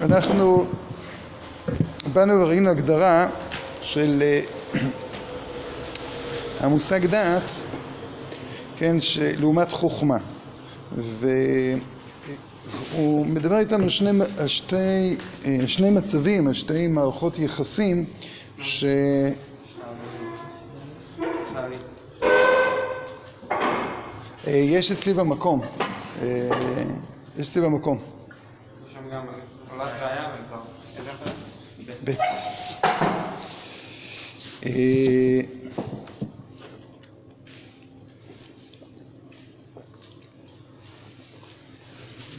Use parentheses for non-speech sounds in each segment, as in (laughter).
אנחנו באנו וראינו הגדרה של המושג דעת, כן, לעומת חוכמה. והוא מדבר איתנו על שני מצבים, על שתי מערכות יחסים ש... יש אצלי במקום, יש אצלי במקום. בץ.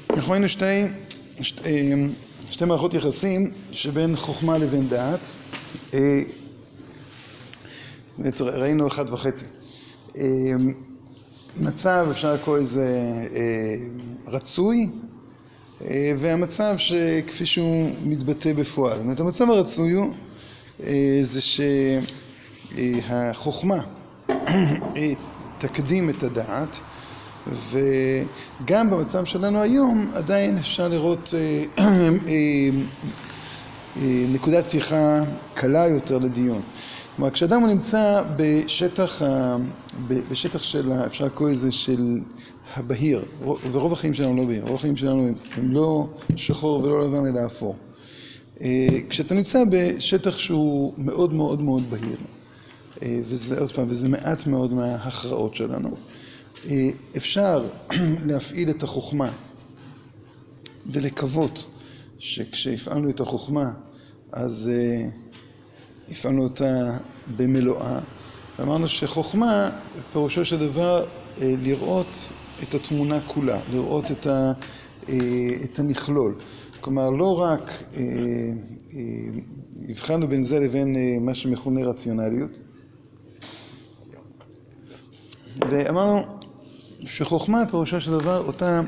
אנחנו ראינו שתי מערכות יחסים שבין חוכמה לבין דעת. ראינו אחד וחצי מצב אפשר לקרוא לזה רצוי והמצב שכפי שהוא מתבטא בפועל. זאת אומרת המצב הרצוי הוא זה שהחוכמה תקדים את הדעת וגם במצב שלנו היום עדיין אפשר לראות נקודת פתיחה קלה יותר לדיון. כלומר כשאדם הוא נמצא בשטח, בשטח של, אפשר לקרוא לזה של הבהיר ורוב החיים שלנו לא בהיר, רוב החיים שלנו הם לא שחור ולא לבן אלא אפור. כשאתה נמצא בשטח שהוא מאוד מאוד מאוד בהיר וזה עוד פעם, וזה מעט מאוד מההכרעות שלנו אפשר (clears throat) להפעיל את החוכמה ולקוות שכשהפעלנו את החוכמה אז הפעלנו אותה במלואה. ואמרנו שחוכמה פירושו של דבר לראות את התמונה כולה, לראות את המכלול. כלומר לא רק הבחנו בין זה לבין מה שמכונה רציונליות. ואמרנו שחוכמה פירושו של דבר אותה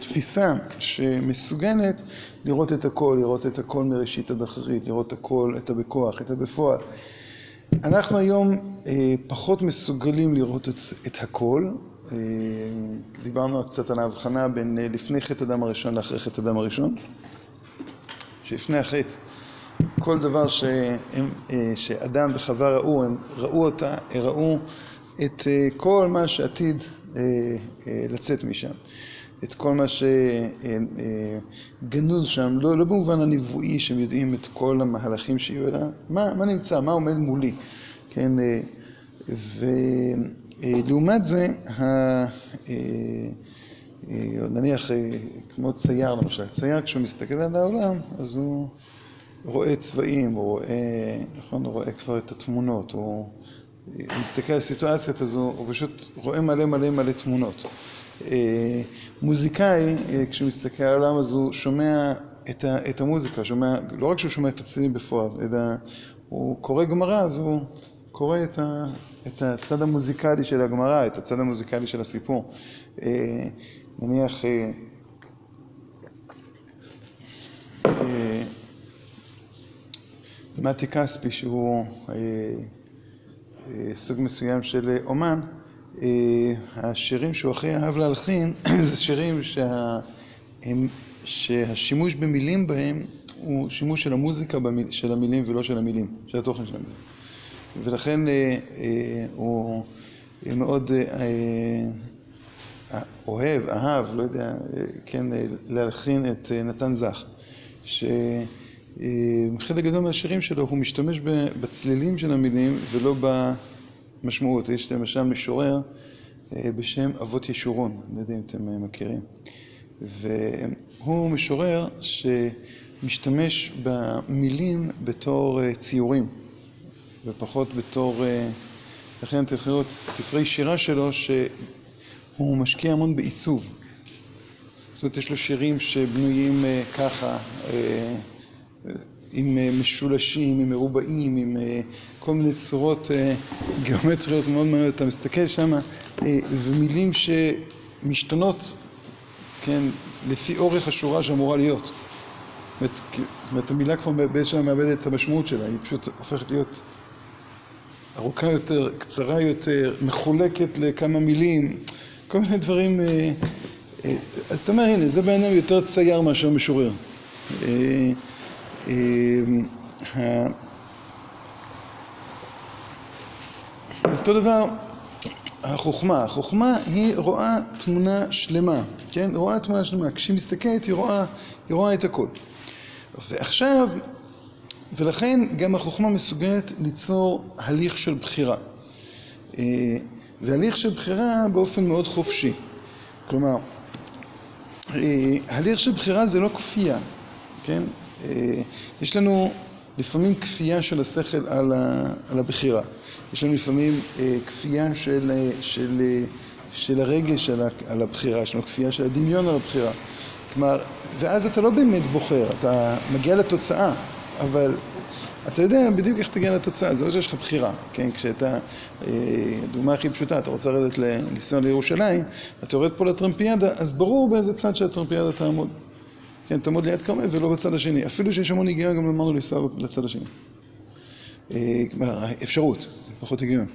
תפיסה שמסוגלת לראות את הכל, לראות את הכל מראשית עד אחרית, לראות הכל, את הבכוח, את הבפועל. אנחנו היום פחות מסוגלים לראות את הכל, דיברנו קצת על ההבחנה בין לפני חטא אדם הראשון לאחרי חטא אדם הראשון שלפני החטא כל דבר שאדם וחווה ראו, הם ראו אותה, ראו את כל מה שעתיד לצאת משם, את כל מה שגנוז שם, לא במובן הנבואי שהם יודעים את כל המהלכים שיהיו אלא מה נמצא, מה עומד מולי, כן, ולעומת זה נניח כמו צייר למשל, צייר כשהוא מסתכל על העולם אז הוא רואה צבעים, הוא רואה, נכון, הוא רואה כבר את התמונות, הוא מסתכל על סיטואציות אז הוא פשוט רואה מלא מלא מלא תמונות. מוזיקאי כשהוא מסתכל על העולם אז הוא שומע את המוזיקה, שומע, לא רק שהוא שומע את הצלילים בפועל אלא הוא קורא גמרא אז הוא קורא את הצד המוזיקלי של הגמרא, את הצד המוזיקלי של הסיפור. נניח מתי כספי שהוא סוג מסוים של אומן, השירים שהוא הכי אהב להלחין (coughs) זה שירים שהשימוש במילים בהם הוא שימוש של המוזיקה של המילים ולא של המילים, של התוכן של המילים. ולכן הוא מאוד אוהב, אהב, לא יודע, כן, להלחין את נתן זך שחלק גדול מהשירים שלו הוא משתמש בצלילים של המילים ולא במשמעות. יש למשל משורר בשם אבות ישורון, לא יודע אם אתם מכירים והוא משורר שמשתמש במילים בתור ציורים ופחות בתור, לכן אתם יכולים לראות ספרי שירה שלו שהוא משקיע המון בעיצוב זאת אומרת יש לו שירים שבנויים ככה עם משולשים, עם מרובעים, עם כל מיני צורות גיאומטריות מאוד מעניינות, אתה מסתכל שמה ומילים שמשתנות, כן, לפי אורך השורה שאמורה להיות זאת אומרת המילה כבר באיזשהו מאבדת את המשמעות שלה, היא פשוט הופכת להיות ארוכה יותר, קצרה יותר, מחולקת לכמה מילים, כל מיני דברים. אז אתה אומר, הנה, זה בעיניי יותר צייר מאשר משורר. אז אותו דבר, החוכמה, החוכמה היא רואה תמונה שלמה, כן? רואה תמונה שלמה, כשהיא מסתכלת היא רואה, היא רואה את הכל. ועכשיו, ולכן גם החוכמה מסוגלת ליצור הליך של בחירה. והליך של בחירה באופן מאוד חופשי. כלומר, הליך של בחירה זה לא כפייה, כן? יש לנו לפעמים כפייה של השכל על הבחירה. יש לנו לפעמים כפייה של, של, של הרגש על הבחירה, יש לנו כפייה של הדמיון על הבחירה. כלומר, ואז אתה לא באמת בוחר, אתה מגיע לתוצאה, אבל אתה יודע בדיוק איך תגיע לתוצאה, זה לא שיש לך בחירה, כן? כשאתה, דוגמה הכי פשוטה, אתה רוצה לרדת לנסוע לירושלים, אתה יורד פה לטרמפיאדה, אז ברור באיזה צד של הטרמפיאדה תעמוד. כן, תעמוד ליד כרמל ולא בצד השני. אפילו שיש המון היגיון, גם אמרנו לנסוע לצד השני. כלומר, אפשרות, פחות היגיון.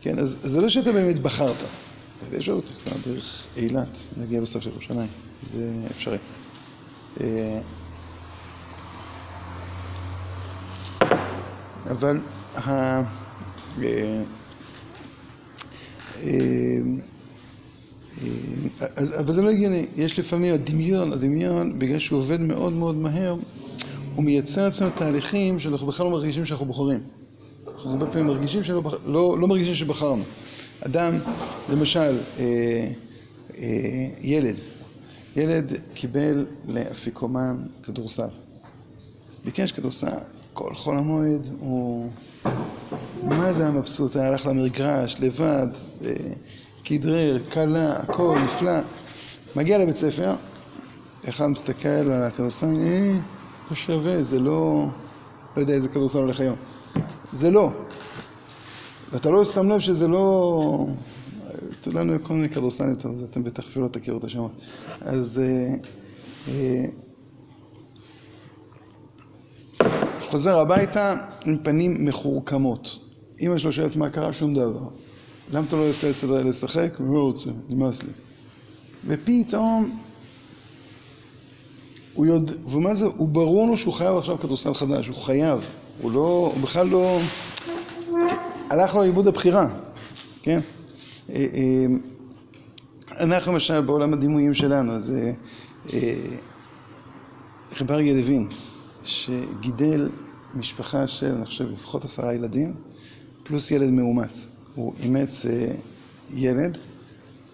כן, אז זה לא שאתה באמת בחרת. יש עוד טיסה דרך אילת, נגיע בסוף של ירושלים. זה אפשרי. אבל ה... אבל זה לא הגיוני, יש לפעמים הדמיון, הדמיון, בגלל שהוא עובד מאוד מאוד מהר, הוא מייצר אצלנו תהליכים שאנחנו בכלל לא מרגישים שאנחנו בוחרים. אנחנו הרבה פעמים מרגישים שלא לא, לא מרגישים שבחרנו. אדם, למשל, אה, אה, ילד, ילד קיבל לאפיקומן כדורסל. ביקש כדורסל, כל חול המועד הוא... מה זה היה מבסוט? היה הלך למגרש, לבד, אה, כדרר, קלה, הכל נפלא. מגיע לבית ספר, אחד מסתכל על הכדורסל, אה, לא שווה, זה לא... לא יודע איזה כדורסל הולך היום. זה לא. ואתה לא שם לב שזה לא... לנו כל מיני כדורסלים טוב, אז אתם בטח אפילו לא תכירו את השמות. אז... אה, אה, חוזר הביתה עם פנים מחורקמות. אמא שלו שואלת מה קרה, שום דבר. למה אתה לא יוצא לסדר לשחק? לא רוצה, נמאס לי. ופתאום, הוא יודע, ומה זה, הוא ברור לו שהוא חייב עכשיו כדורסל חדש, הוא חייב. הוא לא, הוא בכלל לא, הלך לו לאיבוד הבחירה, כן? אה, אה, אנחנו למשל בעולם הדימויים שלנו, אז רב אריה לוין, שגידל משפחה של, אני חושב, לפחות עשרה ילדים, פלוס ילד מאומץ. הוא אימץ ילד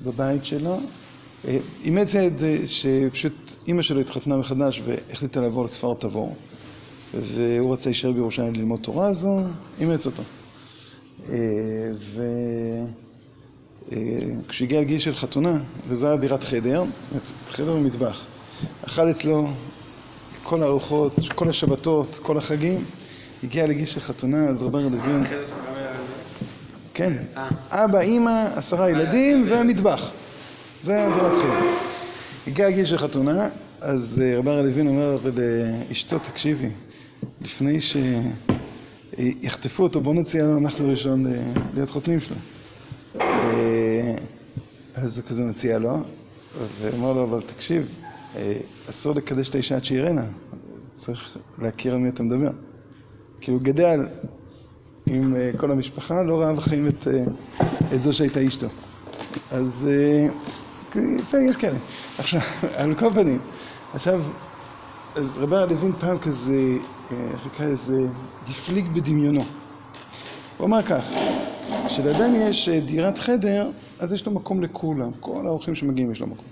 בבית שלו, אימץ ילד שפשוט אימא שלו התחתנה מחדש והחליטה לעבור לכפר תבור, והוא רצה להישאר בירושלים ללמוד תורה, אז הוא אימץ אותו. וכשהגיע לגיל של חתונה, וזו היה דירת חדר, חדר ומטבח, אכל אצלו כל הארוחות, כל השבתות, כל החגים, הגיע לגיל של חתונה, אז רבי לוין... כן, אבא, אימא, עשרה ילדים והמטבח. זה דירת חדר. הגיע לגיל של חתונה, אז רבי לוין אומר לאשתו, תקשיבי, לפני שיחטפו אותו, בוא נציע לו אנחנו ראשון להיות חותנים שלו. אז הוא כזה מציע לו, ואומר לו, אבל תקשיב, אסור לקדש את האישה עד שיראנה, צריך להכיר על מי אתה מדבר. כי הוא גדל עם כל המשפחה, לא ראה בחיים את, את זו שהייתה אשתו. אז בסדר, יש כאלה. עכשיו, (laughs) על כל פנים, עכשיו, אז רבי הלווין פעם כזה, חיכה איזה, הפליג בדמיונו. הוא אמר כך, כשלאדם יש דירת חדר, אז יש לו מקום לכולם, כל האורחים שמגיעים יש לו מקום.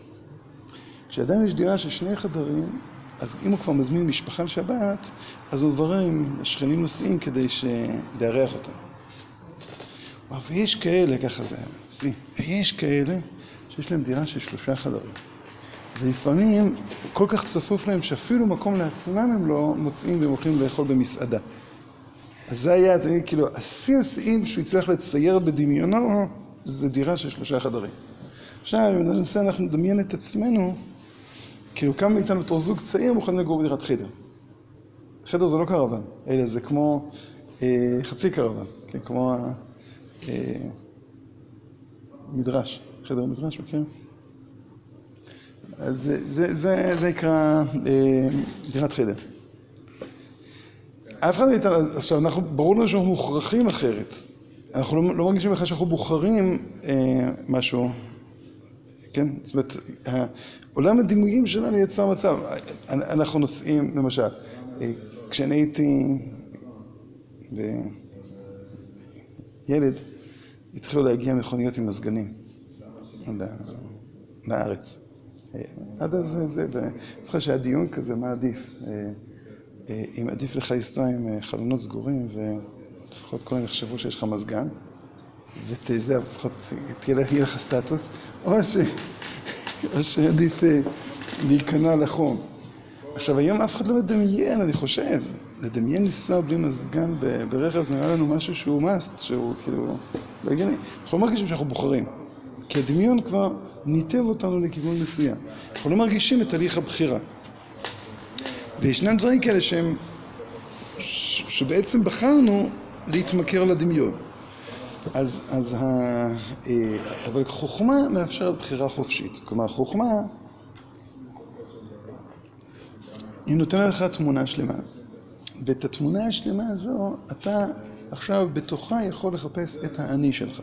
כשאדם יש דירה של שני חדרים, אז אם הוא כבר מזמין משפחה לשבת, אז הוא מברר עם השכנים נוסעים כדי לארח אותם. ויש כאלה, ככה זה היה, ויש כאלה שיש להם דירה של שלושה חדרים. ולפעמים כל כך צפוף להם שאפילו מקום לעצמם הם לא מוצאים והם הולכים לאכול במסעדה. אז זה היה, כאילו, השיא השיאים שהוא הצליח לצייר בדמיונו, זה דירה של שלושה חדרים. עכשיו, אם ננסה אנחנו לדמיין את עצמנו, כאילו כמה מאיתנו בתור זוג צעיר מוכנים לגור בדירת חדר. חדר זה לא קרוון, אלא זה כמו אה, חצי קרוון, כן? כמו מדרש, חדר מדרש, מכירים? אז זה, זה, זה, זה נקרא דירת חדר. אף אחד מאיתנו, עכשיו, אנחנו, ברור לנו שאנחנו מוכרחים אחרת. אנחנו לא, לא מרגישים בכלל שאנחנו בוחרים אה, משהו, כן? זאת אומרת, עולם הדימויים שלנו יצר מצב. אנחנו נוסעים, למשל, אה, כשאני הייתי ילד, התחילו להגיע מכוניות עם מזגנים לארץ. אה, עד אז זה, אני זוכר שהיה דיון כזה, מה עדיף? אה, אם עדיף לך לנסוע עם חלונות סגורים, ולפחות כולם יחשבו שיש לך מזגן, ותזה, לפחות תהיה לך סטטוס, או, ש... או שעדיף להיכנע לחום. עכשיו, היום אף אחד לא מדמיין, אני חושב, לדמיין לנסוע בלי מזגן ברכב, זה נראה לנו משהו שהוא must, שהוא כאילו לא הגיוני. אנחנו לא מרגישים שאנחנו בוחרים, כי הדמיון כבר ניתב אותנו לכיוון מסוים. אנחנו לא מרגישים את תהליך הבחירה. וישנם דברים כאלה שהם, שבעצם בחרנו להתמכר לדמיון. אז, אז ה... אה, אבל חוכמה מאפשרת בחירה חופשית. כלומר, חוכמה, היא נותנת לך תמונה שלמה. ואת התמונה השלמה הזו, אתה עכשיו בתוכה יכול לחפש את האני שלך.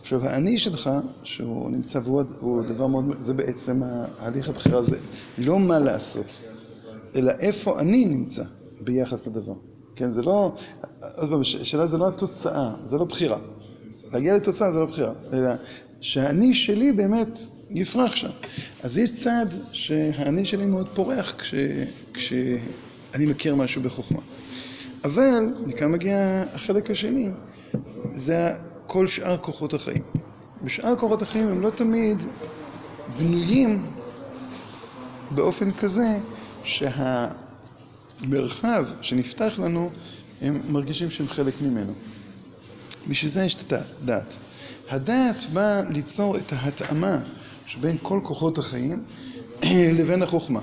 עכשיו, האני שלך, שהוא נמצא והוא דבר מאוד, זה בעצם ההליך הבחירה הזה. לא מה לעשות, אלא איפה אני נמצא ביחס לדבר. כן, זה לא, עוד פעם, השאלה זה לא התוצאה, זה לא בחירה. להגיע לתוצאה זה לא בחירה, אלא שהאני שלי באמת יפרח שם. אז יש צד שהאני שלי מאוד פורח כש, כשאני מכיר משהו בחוכמה. אבל, מכאן מגיע החלק השני, זה כל שאר כוחות החיים. ושאר כוחות החיים הם לא תמיד בנויים באופן כזה שהמרחב שנפתח לנו, הם מרגישים שהם חלק ממנו. בשביל זה יש את הדעת. הדעת באה ליצור את ההתאמה שבין כל כוחות החיים (clears throat) לבין החוכמה.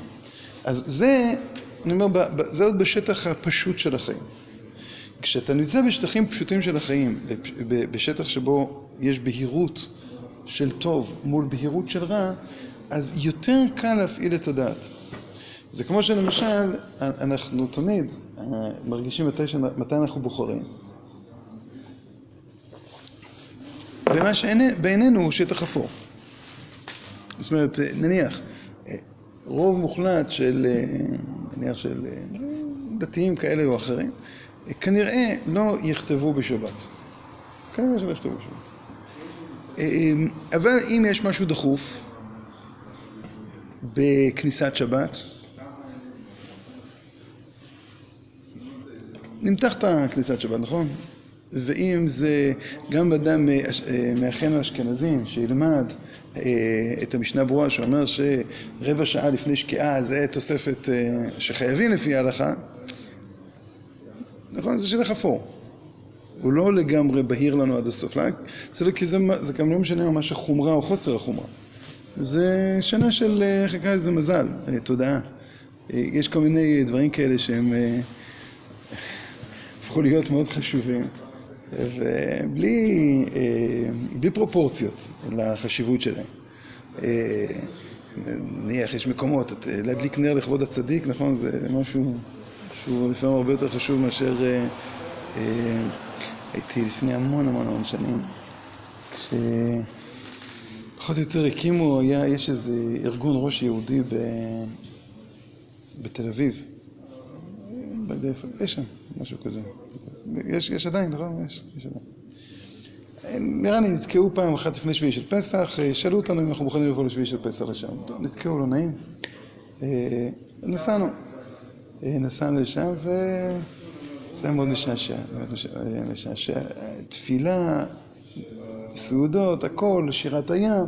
אז זה, אני אומר, זה עוד בשטח הפשוט של החיים. כשאתה נמצא בשטחים פשוטים של החיים, בשטח שבו יש בהירות של טוב מול בהירות של רע, אז יותר קל להפעיל את הדעת. זה כמו שלמשל, אנחנו תמיד אה, מרגישים מתי, מתי אנחנו בוחרים. במה שבעינינו הוא שטח אפור. זאת אומרת, נניח, רוב מוחלט של, נניח של דתיים כאלה או אחרים, כנראה לא יכתבו בשבת. כנראה שלא יכתבו בשבת. אבל אם יש משהו דחוף בכניסת שבת, נמתח את הכניסת שבת, נכון? ואם זה גם אדם מאחינו האשכנזים שילמד את המשנה ברורה שאומר שרבע שעה לפני שקיעה זה תוספת שחייבים לפי ההלכה, נכון? זה שטח אפור. הוא לא לגמרי בהיר לנו עד הסוף, זה, כי זה, זה גם לא משנה ממש החומרה או חוסר החומרה. זה שנה של, איך נקרא לזה, מזל, תודעה. יש כל מיני דברים כאלה שהם הפכו להיות מאוד חשובים. ובלי בלי פרופורציות לחשיבות שלהם. נניח, יש מקומות, להדליק נר לכבוד הצדיק, נכון? זה משהו שהוא לפעמים הרבה יותר חשוב מאשר הייתי לפני המון המון המון שנים, כשפחות או יותר הקימו, היה, יש איזה ארגון ראש יהודי ב... בתל אביב, לא איפה, יש שם, משהו כזה. יש, יש עדיין, נכון? יש, יש עדיין. נראה לי נתקעו פעם אחת לפני שביעי של פסח, שאלו אותנו אם אנחנו מוכנים לבוא לשביעי של פסח לשם. טוב, נתקעו, לא נעים. נסענו. נסענו לשם וזה היה מאוד משעשע, מאוד משעשע. תפילה, סעודות, הכל, שירת הים.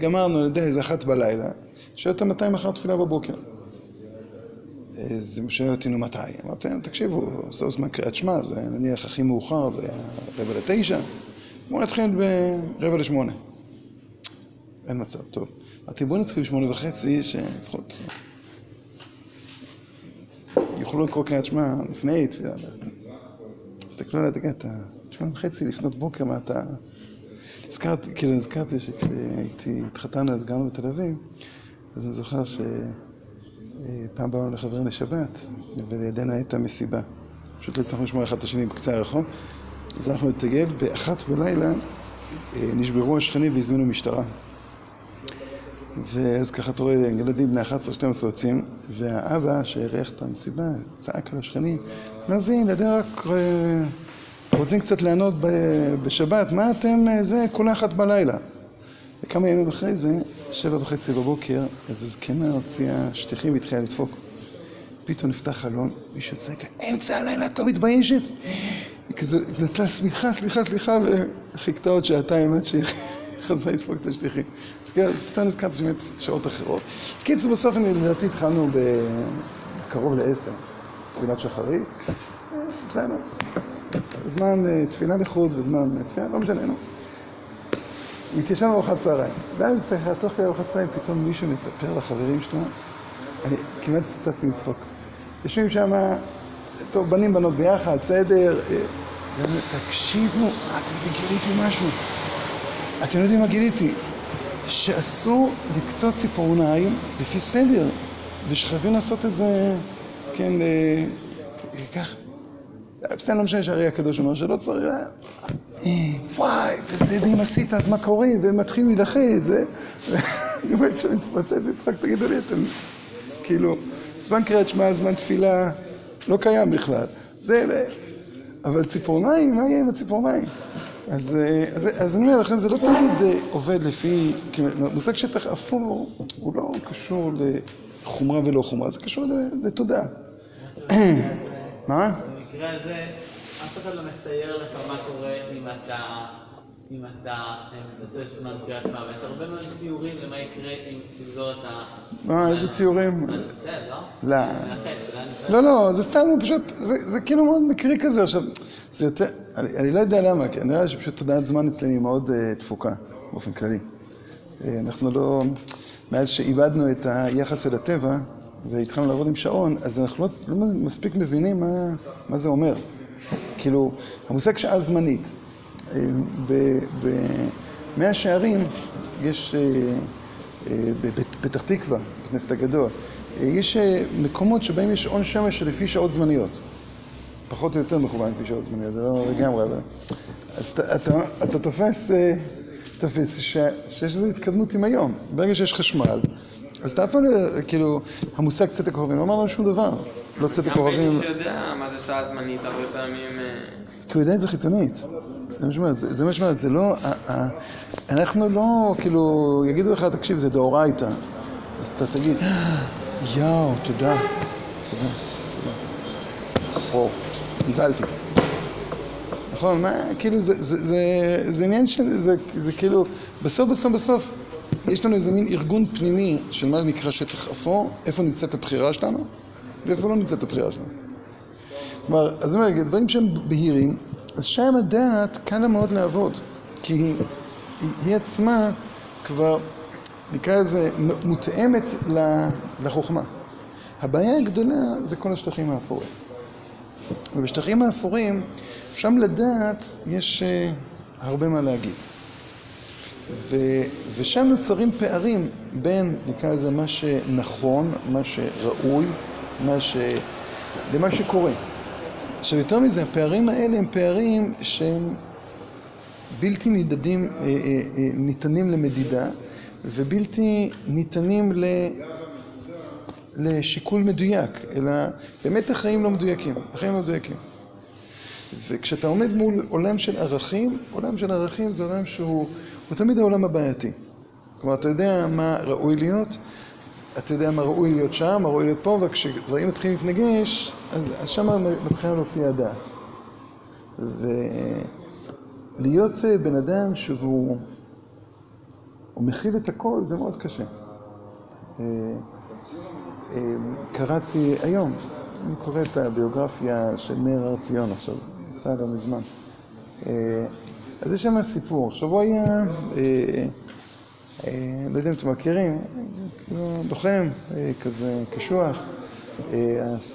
גמרנו, אני יודע, איזה אחת בלילה. שואל אותם מתי מחר תפילה בבוקר. אז הם שואלים אותי, נו מתי? אמרתי להם, תקשיבו, סוף זמן קריאת שמע, זה נניח הכי מאוחר, זה רבע לתשע, בואו נתחיל ברבע לשמונה. אין מצב, טוב. אמרתי, בואו נתחיל בשמונה וחצי, שלפחות יוכלו לקרוא קריאת שמע לפני תפילה. תסתכלו עליי, תגיד, אתה שמונה וחצי לפנות בוקר, מה אתה... הזכרתי, כאילו נזכרתי שכשהייתי, התחתנו, גרנו בתל אביב, אז אני זוכר שפעם באנו לחברים לשבת, ולידינו הייתה מסיבה. פשוט לא הצלחנו לשמוע אחד את השני בקצה הרחוב. אז הלכנו לטייל, באחת בלילה אה, נשברו השכנים והזמינו משטרה. ואז ככה אתה רואה ילדים בני 11-12 יוצאים, והאבא שאירח את המסיבה צעק על השכנים, מבין, אתם רק אה, רוצים קצת לענות בשבת, מה אתם אה, זה, כולה אחת בלילה. וכמה ימים אחרי זה, שבע וחצי בבוקר, איזו זקנה הוציאה שטיחים והתחילה לדפוק. פתאום נפתח חלון, מישהו צועק לה, אמצע הלילה את לא מתביישת? היא כזה התנצלה, סליחה, סליחה, סליחה, וחיכתה עוד שעתיים עד שהיא (laughs) חזרה לדפוק את השטיחים. אז כן, אז פתאום נזכרתי שבאמת שעות אחרות. קיצור, בסוף אני לדעתי התחלנו בקרוב לעשר, תפילת שחרית. בסדר. זמן אה, תפילה לחוד וזמן תפילה, לא משנה, נו. התיישבנו ארוחת צהריים. ואז תוך כדי ארוחת צהריים פתאום מישהו מספר לחברים שלו, אני כמעט פצצתי מצחוק. יושבים שם, טוב, בנים בנות ביחד, בסדר. אה, תקשיבו, אתם גיליתי משהו. אתם יודעים מה גיליתי? שאסור לקצות ציפורניים לפי סדר, ושחייבים לעשות את זה, כן, אה, ככה. בסדר, לא משנה שהרי הקדוש אומר שלא צריך, וואי, בסדר, אם עשית אז מה קורה? והם מתחילים להילחץ, (laughs) אני אומר שאני מתפוצץ לצחוק, תגידו לי, אתם, כאילו, זמן קריאת שמע, זמן תפילה, לא קיים בכלל. זה, אבל ציפורניים, מה יהיה עם הציפורניים? אז, אז, אז אני אומר לכן זה לא תמיד עובד לפי, מושג שטח אפור הוא לא קשור לחומרה ולא חומרה, זה קשור לתודעה. (clears throat) מה? במקרה הזה, אף אחד לא מצייר לך מה קורה אם אתה... אם אתה מנסה זמן קריאת שמע, ויש הרבה מאוד ציורים למה יקרה אם תגזור את ה... מה, איזה ציורים? בסדר, לא? לא, לא, זה סתם, פשוט, זה כאילו מאוד מקרי כזה. עכשיו, זה יותר, אני לא יודע למה, כי אני יודע שפשוט תודעת זמן אצלנו היא מאוד תפוקה, באופן כללי. אנחנו לא, מאז שאיבדנו את היחס אל הטבע, והתחלנו לעבוד עם שעון, אז אנחנו לא מספיק מבינים מה זה אומר. כאילו, המושג שעה זמנית. במאה שערים יש, בפתח תקווה, בכנסת הגדול, יש מקומות שבהם יש שעון שמש שלפי שעות זמניות. פחות או יותר מכוון לפי שעות זמניות, זה לא לגמרי, אבל... אז אתה תופס, תופס שיש איזו התקדמות עם היום. ברגע שיש חשמל, אז אתה אף פעם כאילו, המושג צדק אוהבים לא אמר לנו שום דבר. לא צדק אוהבים... גם בייניש יודע מה זה שעה זמנית, הרבה פעמים... כי הוא יודע את זה חיצונית. זה מה שאומר, זה לא, אנחנו לא, כאילו, יגידו לך, תקשיב, זה דאורייתא. אז אתה תגיד, יואו, תודה, תודה, תודה. וואו, נבהלתי. נכון, מה, כאילו, זה עניין של, זה כאילו, בסוף, בסוף, בסוף, יש לנו איזה מין ארגון פנימי של מה שנקרא שטח אפור, איפה נמצאת הבחירה שלנו, ואיפה לא נמצאת הבחירה שלנו. כלומר, אז אני אומר, דברים שהם בהירים, אז שם הדעת קל לה מאוד לעבוד, כי היא, היא עצמה כבר, נקרא לזה, מותאמת לחוכמה. הבעיה הגדולה זה כל השטחים האפורים. ובשטחים האפורים, שם לדעת יש הרבה מה להגיד. ו, ושם נוצרים פערים בין, נקרא לזה, מה שנכון, מה שראוי, מה ש... למה שקורה. עכשיו, יותר מזה, הפערים האלה הם פערים שהם בלתי נידדים, ניתנים למדידה, ובלתי ניתנים ל... לשיקול מדויק, אלא באמת החיים לא מדויקים, החיים לא מדויקים. וכשאתה עומד מול עולם של ערכים, עולם של ערכים זה עולם שהוא תמיד העולם הבעייתי. כלומר, אתה יודע מה ראוי להיות, אתה יודע מה ראוי להיות שם, מה ראוי להיות פה, וכשדברים מתחילים להתנגש, אז, אז שם מתחילה להופיע הדעת. ולהיות בן אדם שהוא מכיל את הכל, זה מאוד קשה. קראתי היום, אני קורא את הביוגרפיה של מאיר הר ציון עכשיו, יצא לא מזמן. אז יש שם סיפור. עכשיו הוא היה, לא יודע אם אתם מכירים, לוחם כזה קשוח,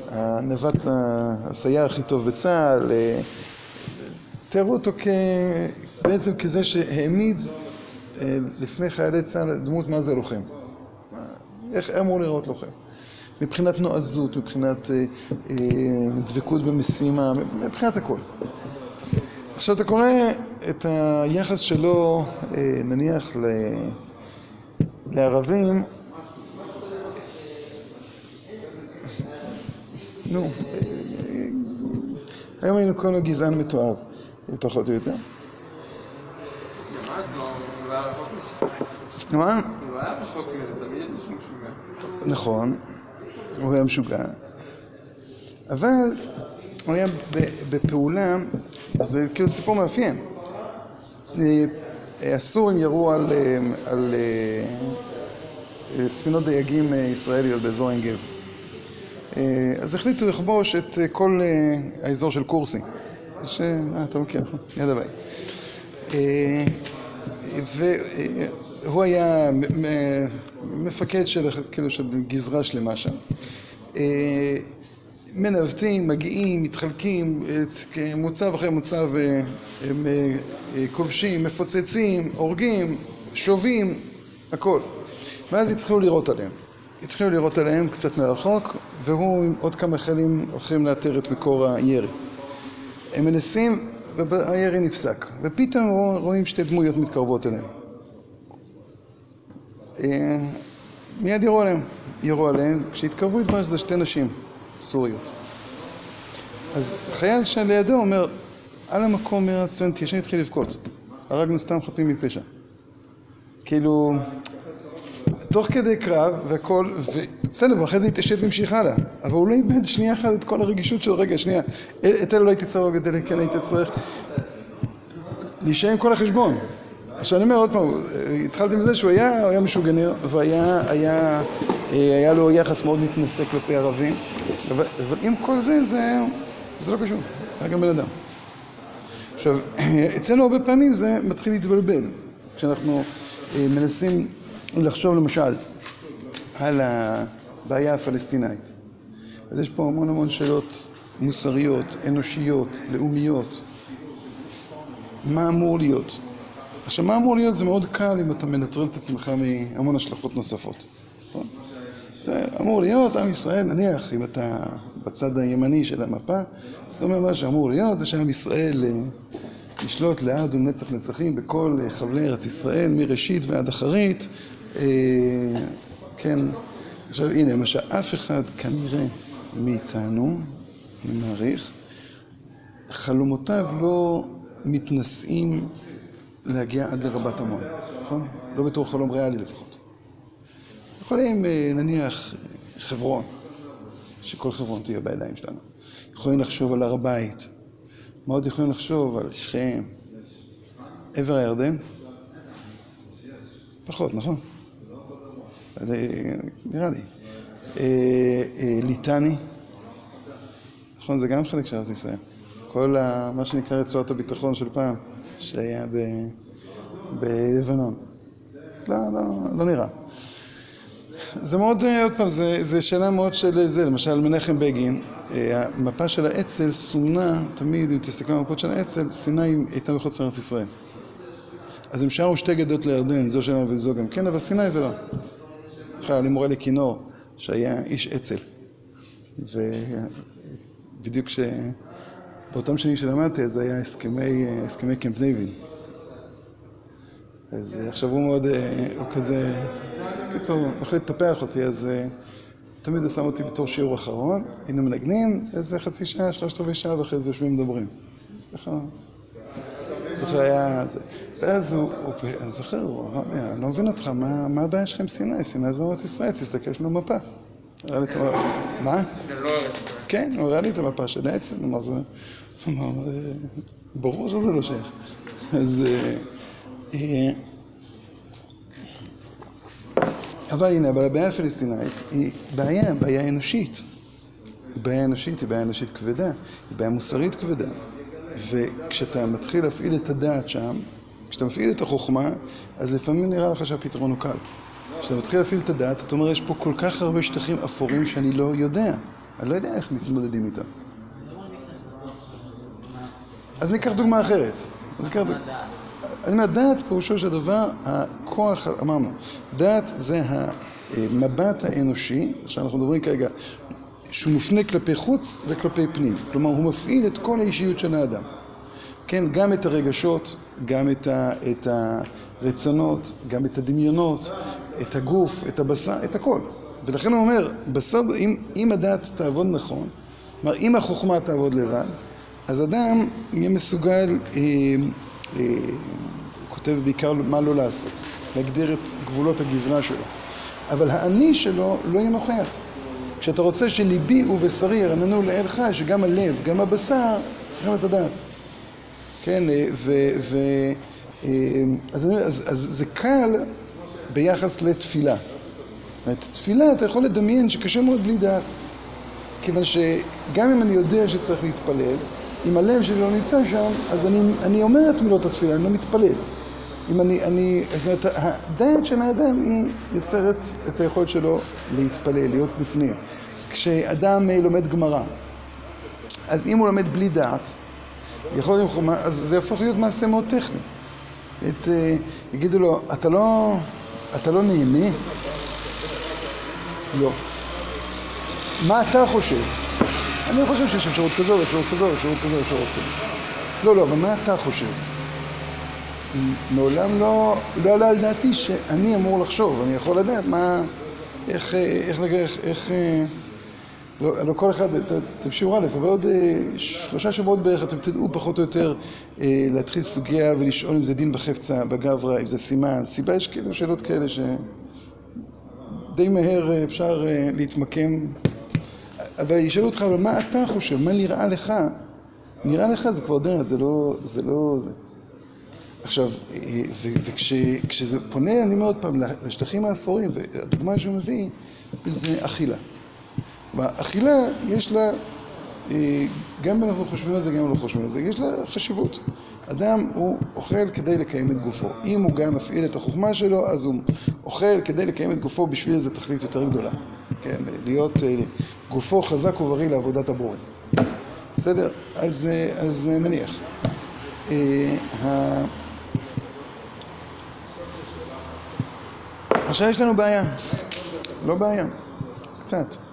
הנווט, הסייר הכי טוב בצה"ל, תיארו אותו. בעצם כזה שהעמיד אה, לפני חיילי צה"ל דמות מה זה לוחם. איך אמור לראות לוחם. מבחינת נועזות, מבחינת אה, אה, דבקות במשימה, מבחינת הכל. עכשיו אתה קורא את היחס שלו, אה, נניח, ל... לערבים, נו, אה, היום היינו קוראים לו גזען מתועב, פחות או יותר. מה? נכון, הוא היה משוגע, אבל היה בפעולה, זה כאילו סיפור מאפיין. אה, הסורים ירו על, אה, על אה, ספינות דייגים ישראליות באזור עין גב. אז החליטו לכבוש את כל האזור של קורסי. ש... אה, אתה מכיר, ליד הבית. והוא היה מפקד של, כאילו, של גזרה שלמה שם. מנווטים, מגיעים, מתחלקים, מוצב אחרי מוצב הם כובשים, מפוצצים, הורגים, שובים, הכל. ואז התחילו לירות עליהם. התחילו לירות עליהם קצת מרחוק, והוא עם עוד כמה חיילים הולכים לאתר את מקור הירי. הם מנסים, והירי נפסק. ופתאום רואים שתי דמויות מתקרבות אליהם. מיד ירו עליהם. ירו עליהם. כשהתקרבו התברר שזה שתי נשים. סוריות. אז חייל שלידו אומר, על המקום מהציון תשע התחיל לבכות. הרגנו סתם חפים מפשע. כאילו, תוך כדי קרב והכל, בסדר, ואחרי זה התעשת והמשיך הלאה. אבל הוא לא איבד שנייה אחת את כל הרגישות שלו. רגע, שנייה, את אלה לא הייתי צריך, את אלה כן הייתי צריך. להישאר עם כל החשבון. עכשיו אני אומר עוד פעם, התחלתי מזה שהוא היה, היה משוגנר, והיה היה, היה לו יחס מאוד מתנשא כלפי ערבים, אבל, אבל עם כל זה, זה, זה לא קשור, היה גם בן אדם. עכשיו, אצלנו הרבה פעמים זה מתחיל להתבלבל, כשאנחנו מנסים לחשוב למשל על הבעיה הפלסטינאית. אז יש פה המון המון שאלות מוסריות, אנושיות, לאומיות. מה אמור להיות? עכשיו, מה אמור להיות? זה מאוד קל אם אתה מנטרל את עצמך מהמון השלכות נוספות. נכון? אמור להיות, עם ישראל, נניח, אם אתה בצד הימני של המפה, אז אתה אומר מה שאמור להיות זה שעם ישראל אה, ישלוט לעד ונצח נצחים בכל אה, חבלי ארץ ישראל, מראשית ועד אחרית. אה, כן, עכשיו הנה, מה שאף אחד כנראה מאיתנו, אני מעריך, חלומותיו לא מתנשאים להגיע עד לרבת המון, נכון? לא בתור חלום ריאלי לפחות. יכולים נניח חברון, שכל חברון תהיה בידיים שלנו. יכולים לחשוב על הר הבית. מה עוד יכולים לחשוב על שכם? עבר הירדן? פחות, נכון? נראה לי. ליטני? נכון, זה גם חלק של ארץ ישראל. כל מה שנקרא רצועת הביטחון של פעם, שהיה בלבנון. לא, לא, לא נראה. זה מאוד, עוד פעם, זה שאלה מאוד של זה, למשל מנחם בגין, המפה של האצ"ל סומנה תמיד, אם תסתכלו על המפות של האצ"ל, סיני הייתה מחוץ לארץ ישראל. אז הם שרו שתי גדות לירדן, זו שלנו וזו גם כן, אבל סיני זה לא. בכלל, אני מורה לכינור, שהיה איש אצ"ל. ובדיוק כש... באותם שנים שלמדתי, אז היה הסכמי קמפ דיוויד. אז עכשיו הוא מאוד, הוא כזה, בקיצור, הוא החליט לטפח אותי, אז תמיד הוא שם אותי בתור שיעור אחרון, היינו מנגנים איזה חצי שעה, שלושת רבעי שעה, ואחרי זה יושבים ומדברים. זוכר היה זה. ואז הוא, אני זוכר, הוא אמר לי, אני לא מבין אותך, מה הבעיה שלך עם סיני? סיני זה ארץ ישראל, תסתכל, יש לנו מפה. הראה לי את המפה. מה? כן, הוא הראה לי את המפה של העצם, מה זה? הוא אמר, ברור שזה לא שייך. אז... אבל הנה, אבל הבעיה הפלסטינאית היא בעיה, בעיה אנושית. היא בעיה אנושית, היא בעיה אנושית כבדה, היא בעיה מוסרית כבדה. וכשאתה מתחיל להפעיל את הדעת שם, כשאתה מפעיל את החוכמה, אז לפעמים נראה לך שהפתרון הוא קל. כשאתה מתחיל להפעיל את הדעת, אתה אומר, יש פה כל כך הרבה שטחים אפורים שאני לא יודע. אני לא יודע איך מתמודדים איתם. אז ניקח דוגמה אחרת. אני אומר, דעת פירושו של דבר, הכוח, אמרנו, דעת זה המבט האנושי, עכשיו אנחנו מדברים כרגע, שהוא מופנה כלפי חוץ וכלפי פנים. כלומר, הוא מפעיל את כל האישיות של האדם. כן, גם את הרגשות, גם את, ה, את הרצונות, גם את הדמיונות, את הגוף, את הבשר, את הכל. ולכן הוא אומר, בסוף, אם, אם הדעת תעבוד נכון, כלומר, אם החוכמה תעבוד לבד, אז אדם יהיה מסוגל, אה, אה, הוא כותב בעיקר מה לא לעשות, להגדיר את גבולות הגזרה שלו. אבל האני שלו לא יהיה נוכח. כשאתה רוצה שליבי ובשרי ירננו לאל חי, שגם הלב, גם הבשר, צריכים את הדעת. כן, אה, ו... ו אה, אז, אז, אז זה קל ביחס לתפילה. זאת תפילה אתה יכול לדמיין שקשה מאוד בלי דעת. כיוון שגם אם אני יודע שצריך להתפלל, אם הלב שלי לא נמצא שם, אז אני, אני אומר את מילות התפילה, אני לא מתפלל. אם אני, אני, זאת אומרת, הדעת של האדם היא יוצרת את היכולת שלו להתפלל, להיות בפנים. כשאדם לומד גמרא, אז אם הוא לומד בלי דעת, יכול להיות, אז זה יהפוך להיות מעשה מאוד טכני. את, אה, יגידו לו, אתה לא, אתה לא נהנה? לא. מה אתה חושב? אני חושב שיש אפשרות כזו, אפשרות כזו, אפשרות כזו, אפשרות כזו. לא, לא, אבל מה אתה חושב? מעולם לא, לא עלה על דעתי שאני אמור לחשוב, אני יכול לדעת מה, איך, איך, איך, איך, איך לא, לא כל אחד, אתם שיעור א', אבל עוד אה, שלושה שבועות בערך אתם תדעו פחות או יותר אה, להתחיל סוגיה ולשאול אם זה דין בחפצה, בגברא, אם זה סימן, סיבה, יש כאילו שאלות כאלה שדי מהר אה, אפשר להתמקם, אבל ישאלו אותך, אבל מה אתה חושב, מה נראה לך? נראה לך זה כבר דעת, זה לא, זה לא, זה. עכשיו, וכשזה פונה, אני אומר עוד פעם, לשטחים האפורים, והדוגמה שהוא מביא זה אכילה. באכילה יש לה, אה, גם אם אנחנו חושבים על זה, גם אם לא חושבים על זה, יש לה חשיבות. אדם הוא אוכל כדי לקיים את גופו. אם הוא גם מפעיל את החוכמה שלו, אז הוא אוכל כדי לקיים את גופו בשביל איזו תכלית יותר גדולה. כן, להיות אה, גופו חזק ובריא לעבודת הבורא. בסדר? אז, אה, אז נניח. עכשיו יש לנו בעיה. לא בעיה, קצת.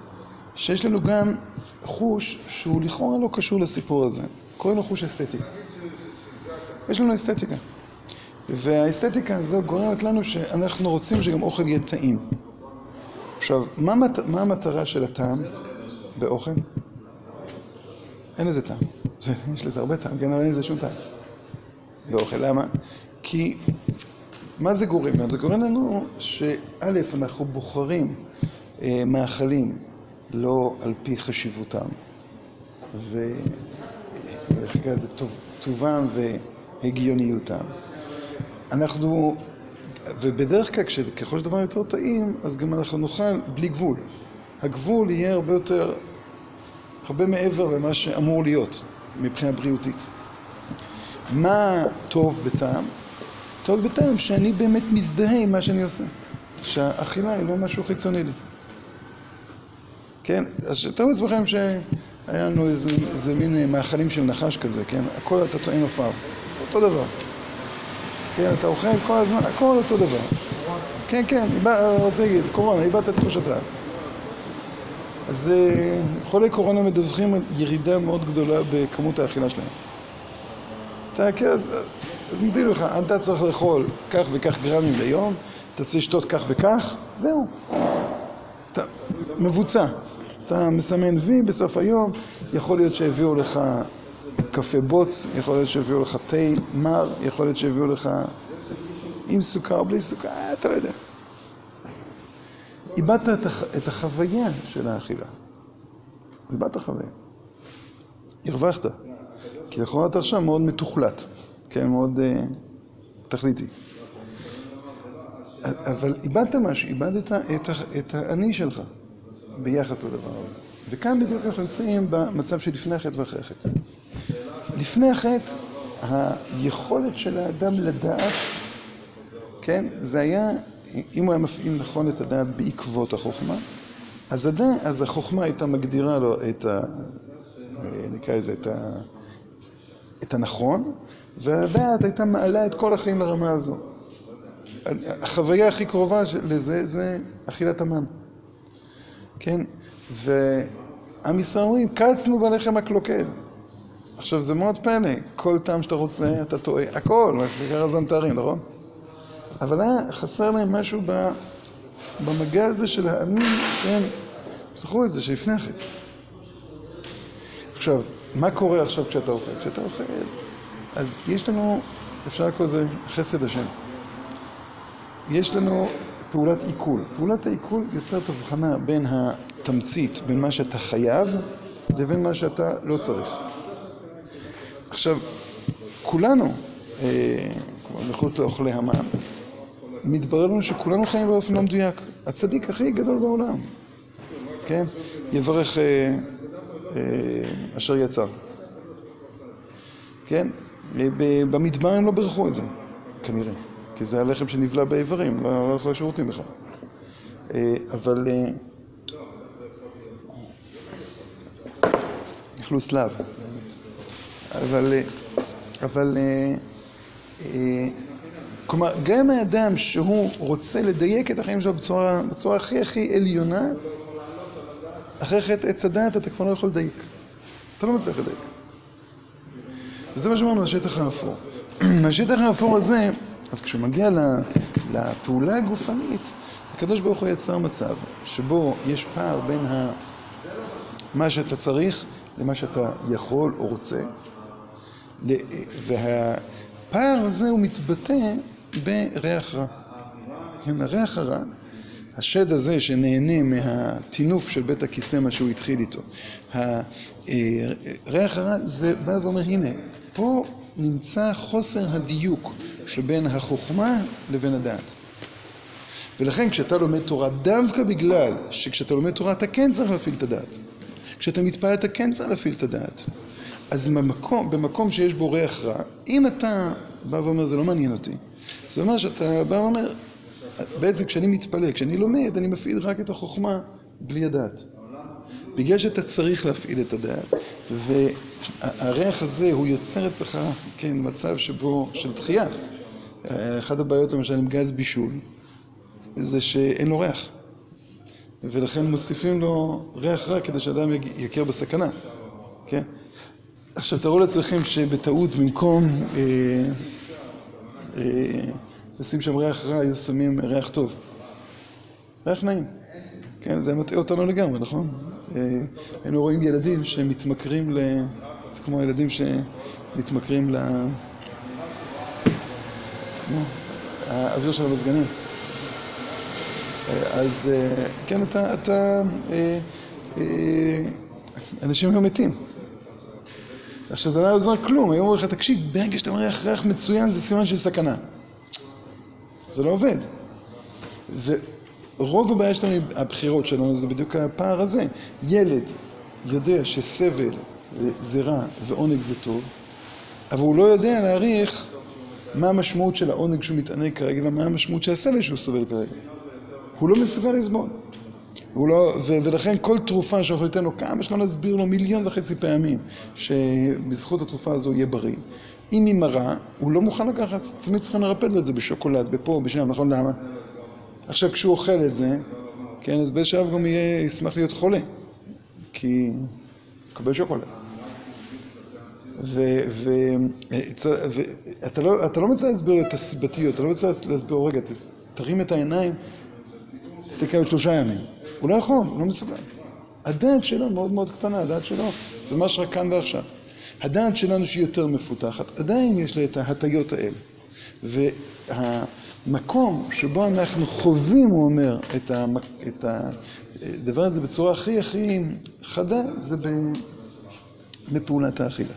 שיש לנו גם חוש שהוא לכאורה לא קשור לסיפור הזה. קוראים לו חוש אסתטי. יש לנו אסתטיקה. והאסתטיקה הזו גורמת לנו שאנחנו רוצים שגם אוכל יהיה טעים. עכשיו, מה, מה המטרה של הטעם באוכל? אין לזה טעם. (laughs) יש לזה הרבה טעם, כן, אבל אין לזה שום טעם באוכל. למה? כי מה זה גורם לנו? זה גורם לנו שא', אנחנו בוחרים אה, מאכלים לא על פי חשיבותם, ובדרך זה טובם והגיוניותם. אנחנו, ובדרך כלל ככל שדבר יותר טעים, אז גם אנחנו נאכל בלי גבול. הגבול יהיה הרבה יותר, הרבה מעבר למה שאמור להיות מבחינה בריאותית. מה טוב בטעם? טוב בטעם שאני באמת מזדהה עם מה שאני עושה. שהאכילה היא לא משהו חיצוני לי. כן? אז תארו לעצמכם שהיה לנו איזה, איזה מין אה, מאכלים של נחש כזה, כן? הכל אתה טוען עופר, אותו דבר. כן, אתה אוכל כל הזמן, הכל אותו דבר. כן, כן, אני רוצה להגיד, קורונה, איבדת את תחושתה. אז אה, חולי קורונה מדווחים על ירידה מאוד גדולה בכמות האכילה שלהם. אתה, כן, אז, אז מודיעים לך, אתה צריך לאכול כך וכך גרמים ליום, אתה צריך לשתות כך וכך, זהו. אתה מבוצע. אתה מסמן וי בסוף היום, יכול להיות שהביאו לך קפה בוץ, יכול להיות שהביאו לך תה מר, יכול להיות שהביאו לך עם סוכר, בלי סוכר, אה, אתה לא יודע. איבדת את, הח... את החוויה של האכילה. איבדת חוויה. הרווחת. כי לכאורה אתה עכשיו מאוד מתוחלט, כן, מאוד uh, תכליתי. אבל איבדת משהו, איבדת את, את האני שלך. ביחס לדבר הזה. וכאן בדיוק אנחנו נמצאים במצב שלפני החטא ואחרי החטא. לפני החטא, היכולת של האדם לדעת, כן, זה היה, אם הוא היה מפעיל נכון את הדעת בעקבות החוכמה, אז, הדע, אז החוכמה הייתה מגדירה לו את ה... נקרא לזה, את את הנכון, והדעת הייתה מעלה את כל החיים לרמה הזו. החוויה הכי קרובה לזה זה אכילת המן. כן? ועם ישראל אומרים, קצנו בלחם הקלוקל. עכשיו זה מאוד פלא, כל טעם שאתה רוצה, אתה טועה, הכל, רזן תארים, נכון? אבל היה חסר להם משהו במגע הזה של להאמין שהם זכרו את זה שלפני החטא. עכשיו, מה קורה עכשיו כשאתה אוכל? כשאתה אוכל, אז יש לנו, אפשר לקרוא לזה חסד השם. יש לנו פעולת עיכול. פעולת העיכול יוצרת הבחנה בין התמצית, בין מה שאתה חייב, לבין מה שאתה לא צריך. עכשיו, כולנו, אה, מחוץ לאוכלי המן, מתברר לנו שכולנו חיים באופן לא מדויק. הצדיק הכי גדול בעולם, כן? יברך אה, אה, אשר יצא. כן? במדבר הם לא ברכו את זה, כנראה. כי זה הלחם שנבלע באיברים, לא הלכו לשירותים בכלל. אה, אבל... אה, אכלו סלב, האמת. אבל... אה, אבל... כלומר, גם האדם שהוא רוצה לדייק את החיים שלו בצורה, בצורה הכי הכי עליונה, אחרי חטא עץ הדעת אתה כבר לא יכול לדייק. אתה לא מצליח לדייק. וזה מה שאמרנו, השטח האפור. (clears throat) השטח האפור הזה, אז כשהוא מגיע לפעולה הגופנית, הקדוש ברוך הוא יצר מצב שבו יש פער בין ה... מה שאתה צריך למה שאתה יכול או רוצה, והפער הזה הוא מתבטא בריח רע. כן, הריח הרע, השד הזה שנהנה מהטינוף של בית הכיסא, מה שהוא התחיל איתו. הריח הרע זה בא ואומר, הנה, פה נמצא חוסר הדיוק שבין החוכמה לבין הדעת. ולכן כשאתה לומד תורה, דווקא בגלל שכשאתה לומד תורה אתה כן צריך להפעיל את הדעת. כשאתה מתפעל אתה כן צריך להפעיל את הדעת. אז במקום, במקום שיש בו ריח רע, אם אתה בא ואומר זה לא מעניין אותי, זה אומר שאתה בא ואומר, בעצם כשאני מתפלל, כשאני לומד, אני מפעיל רק את החוכמה בלי הדעת. בגלל שאתה צריך להפעיל את הדעת, והריח הזה הוא יוצר אצלך, כן, מצב שבו, של דחייה. אחת הבעיות למשל עם גז בישול, זה שאין לו ריח. ולכן מוסיפים לו ריח רע כדי שאדם יכיר בסכנה, כן? עכשיו תראו לעצמכם שבטעות במקום אה, אה, לשים שם ריח רע, היו שמים ריח טוב. ריח נעים. כן, זה מטעה אותנו לגמרי, נכון? אה, היינו רואים ילדים שמתמכרים ל... זה כמו הילדים שמתמכרים ל... האוויר של המזגנים. אה, אז אה, כן, אתה... אתה אנשים היו מתים. עכשיו זה לא היה עוזר כלום, היו אומרים לך, תקשיב, ברגע שאתה מריח ריח מצוין זה סימן של סכנה. זה לא עובד. ורוב הבעיה שלנו, הבחירות שלנו, זה בדיוק הפער הזה. ילד יודע שסבל זה רע ועונג זה טוב, אבל הוא לא יודע להעריך מה המשמעות של העונג שהוא מתענג כרגע ומה המשמעות של הסבל שהוא סובל כרגע. הוא לא מסוגל לסבול. לא, ו- ולכן כל תרופה שאנחנו ניתן לו, כמה שלא נסביר לו מיליון וחצי פעמים שבזכות התרופה הזו יהיה בריא. אם היא מרה, הוא לא מוכן לקחת, תמיד צריכים לרפד לו את זה בשוקולד, בפה, בשם, נכון? למה? עכשיו, כשהוא אוכל את זה, כן, אז באיזה שלב גם יהיה, ישמח להיות חולה, כי הוא יקבל שוקולד. ואתה לא, לא מצליח להסביר לו את הסיבתיות, אתה לא מצליח להסביר, רגע, תרים את העיניים, תסתכל על שלושה ימים. הוא לא יכול, הוא לא מסוגל. הדעת שלו מאוד מאוד קטנה, הדעת שלו זה ממש רק כאן ועכשיו. הדעת שלנו שהיא יותר מפותחת, עדיין יש לה את ההטיות האלה. והמקום שבו אנחנו חווים, הוא אומר, את, המק... את הדבר הזה בצורה הכי הכי חדה, זה בפעולת האכילה.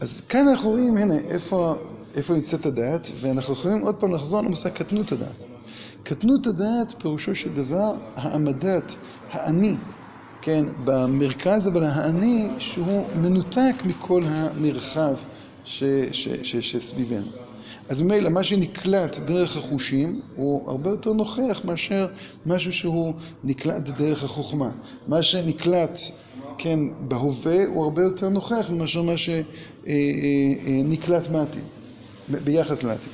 אז כאן אנחנו רואים, הנה, איפה, נמצאת הדעת, ואנחנו יכולים עוד פעם לחזור למושג קטנות הדעת. קטנות הדעת פירושו של דבר העמדת האני, כן, במרכז, אבל האני שהוא מנותק מכל המרחב ש, ש, ש, שסביבנו. אז ממילא מה שנקלט דרך החושים הוא הרבה יותר נוכח מאשר משהו שהוא נקלט דרך החוכמה. מה שנקלט, כן, בהווה הוא הרבה יותר נוכח מאשר מה שנקלט מעתיד, ביחס לעתיד.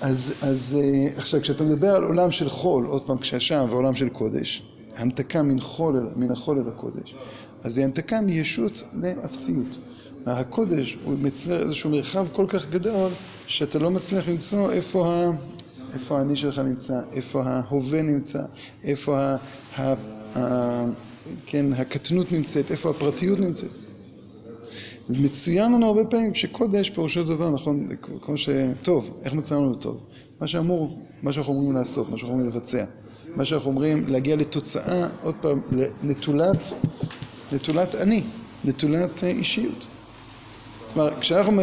אז, אז עכשיו, כשאתה מדבר על עולם של חול, עוד פעם, כשהשם ועולם של קודש, הנתקה מן, חול, מן החול אל הקודש, אז היא הנתקה מישות לאפסיות. הקודש הוא מצייר איזשהו מרחב כל כך גדול, שאתה לא מצליח למצוא איפה, ה... איפה האני שלך נמצא, איפה ההווה נמצא, איפה ה... ה... ה... כן, הקטנות נמצאת, איפה הפרטיות נמצאת. מצוין לנו הרבה פעמים שקודש פירושו דבר, נכון, כמו ש... טוב, איך מצוין לנו טוב? מה שאמור, מה שאנחנו אומרים לעשות, מה שאנחנו אומרים לבצע. מה שאנחנו אומרים להגיע לתוצאה, עוד פעם, נטולת, נטולת אני, נטולת אישיות. כלומר, כשאנחנו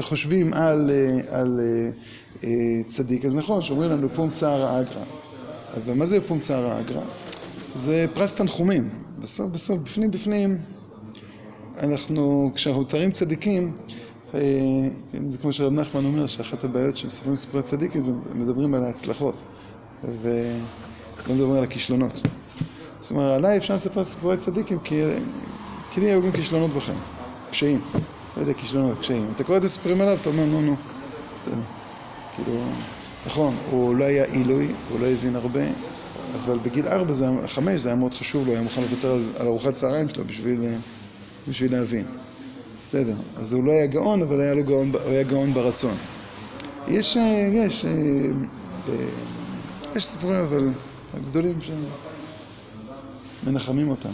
חושבים על, על צדיק, אז נכון שאומרים לנו פום צער האגרא. אבל מה זה פום צער האגרא? זה פרס תנחומים. בסוף, בסוף, בפנים, בפנים, אנחנו, כשאנחנו מתארים צדיקים, זה כמו שרב נחמן אומר, שאחת הבעיות שמספרים סיפורי צדיקים זה מדברים על ההצלחות ולא מדברים על הכישלונות. זאת אומרת, עליי אפשר לספר סיפורי צדיקים כי לי היו גם כישלונות בחיים, קשיים. לא יודע, כישלונות, קשיים. אתה קורא את הסיפורים עליו, אתה אומר, נו, נו, בסדר. כאילו, נכון, הוא לא היה עילוי, הוא לא הבין הרבה, אבל בגיל ארבע, חמש, זה היה מאוד חשוב לו, היה מוכן לוותר על ארוחת צהריים שלו בשביל, בשביל להבין. בסדר, אז הוא לא היה גאון, אבל היה לו גאון, הוא היה גאון ברצון. יש, יש, יש סיפורים, אבל גדולים שמנחמים אותם.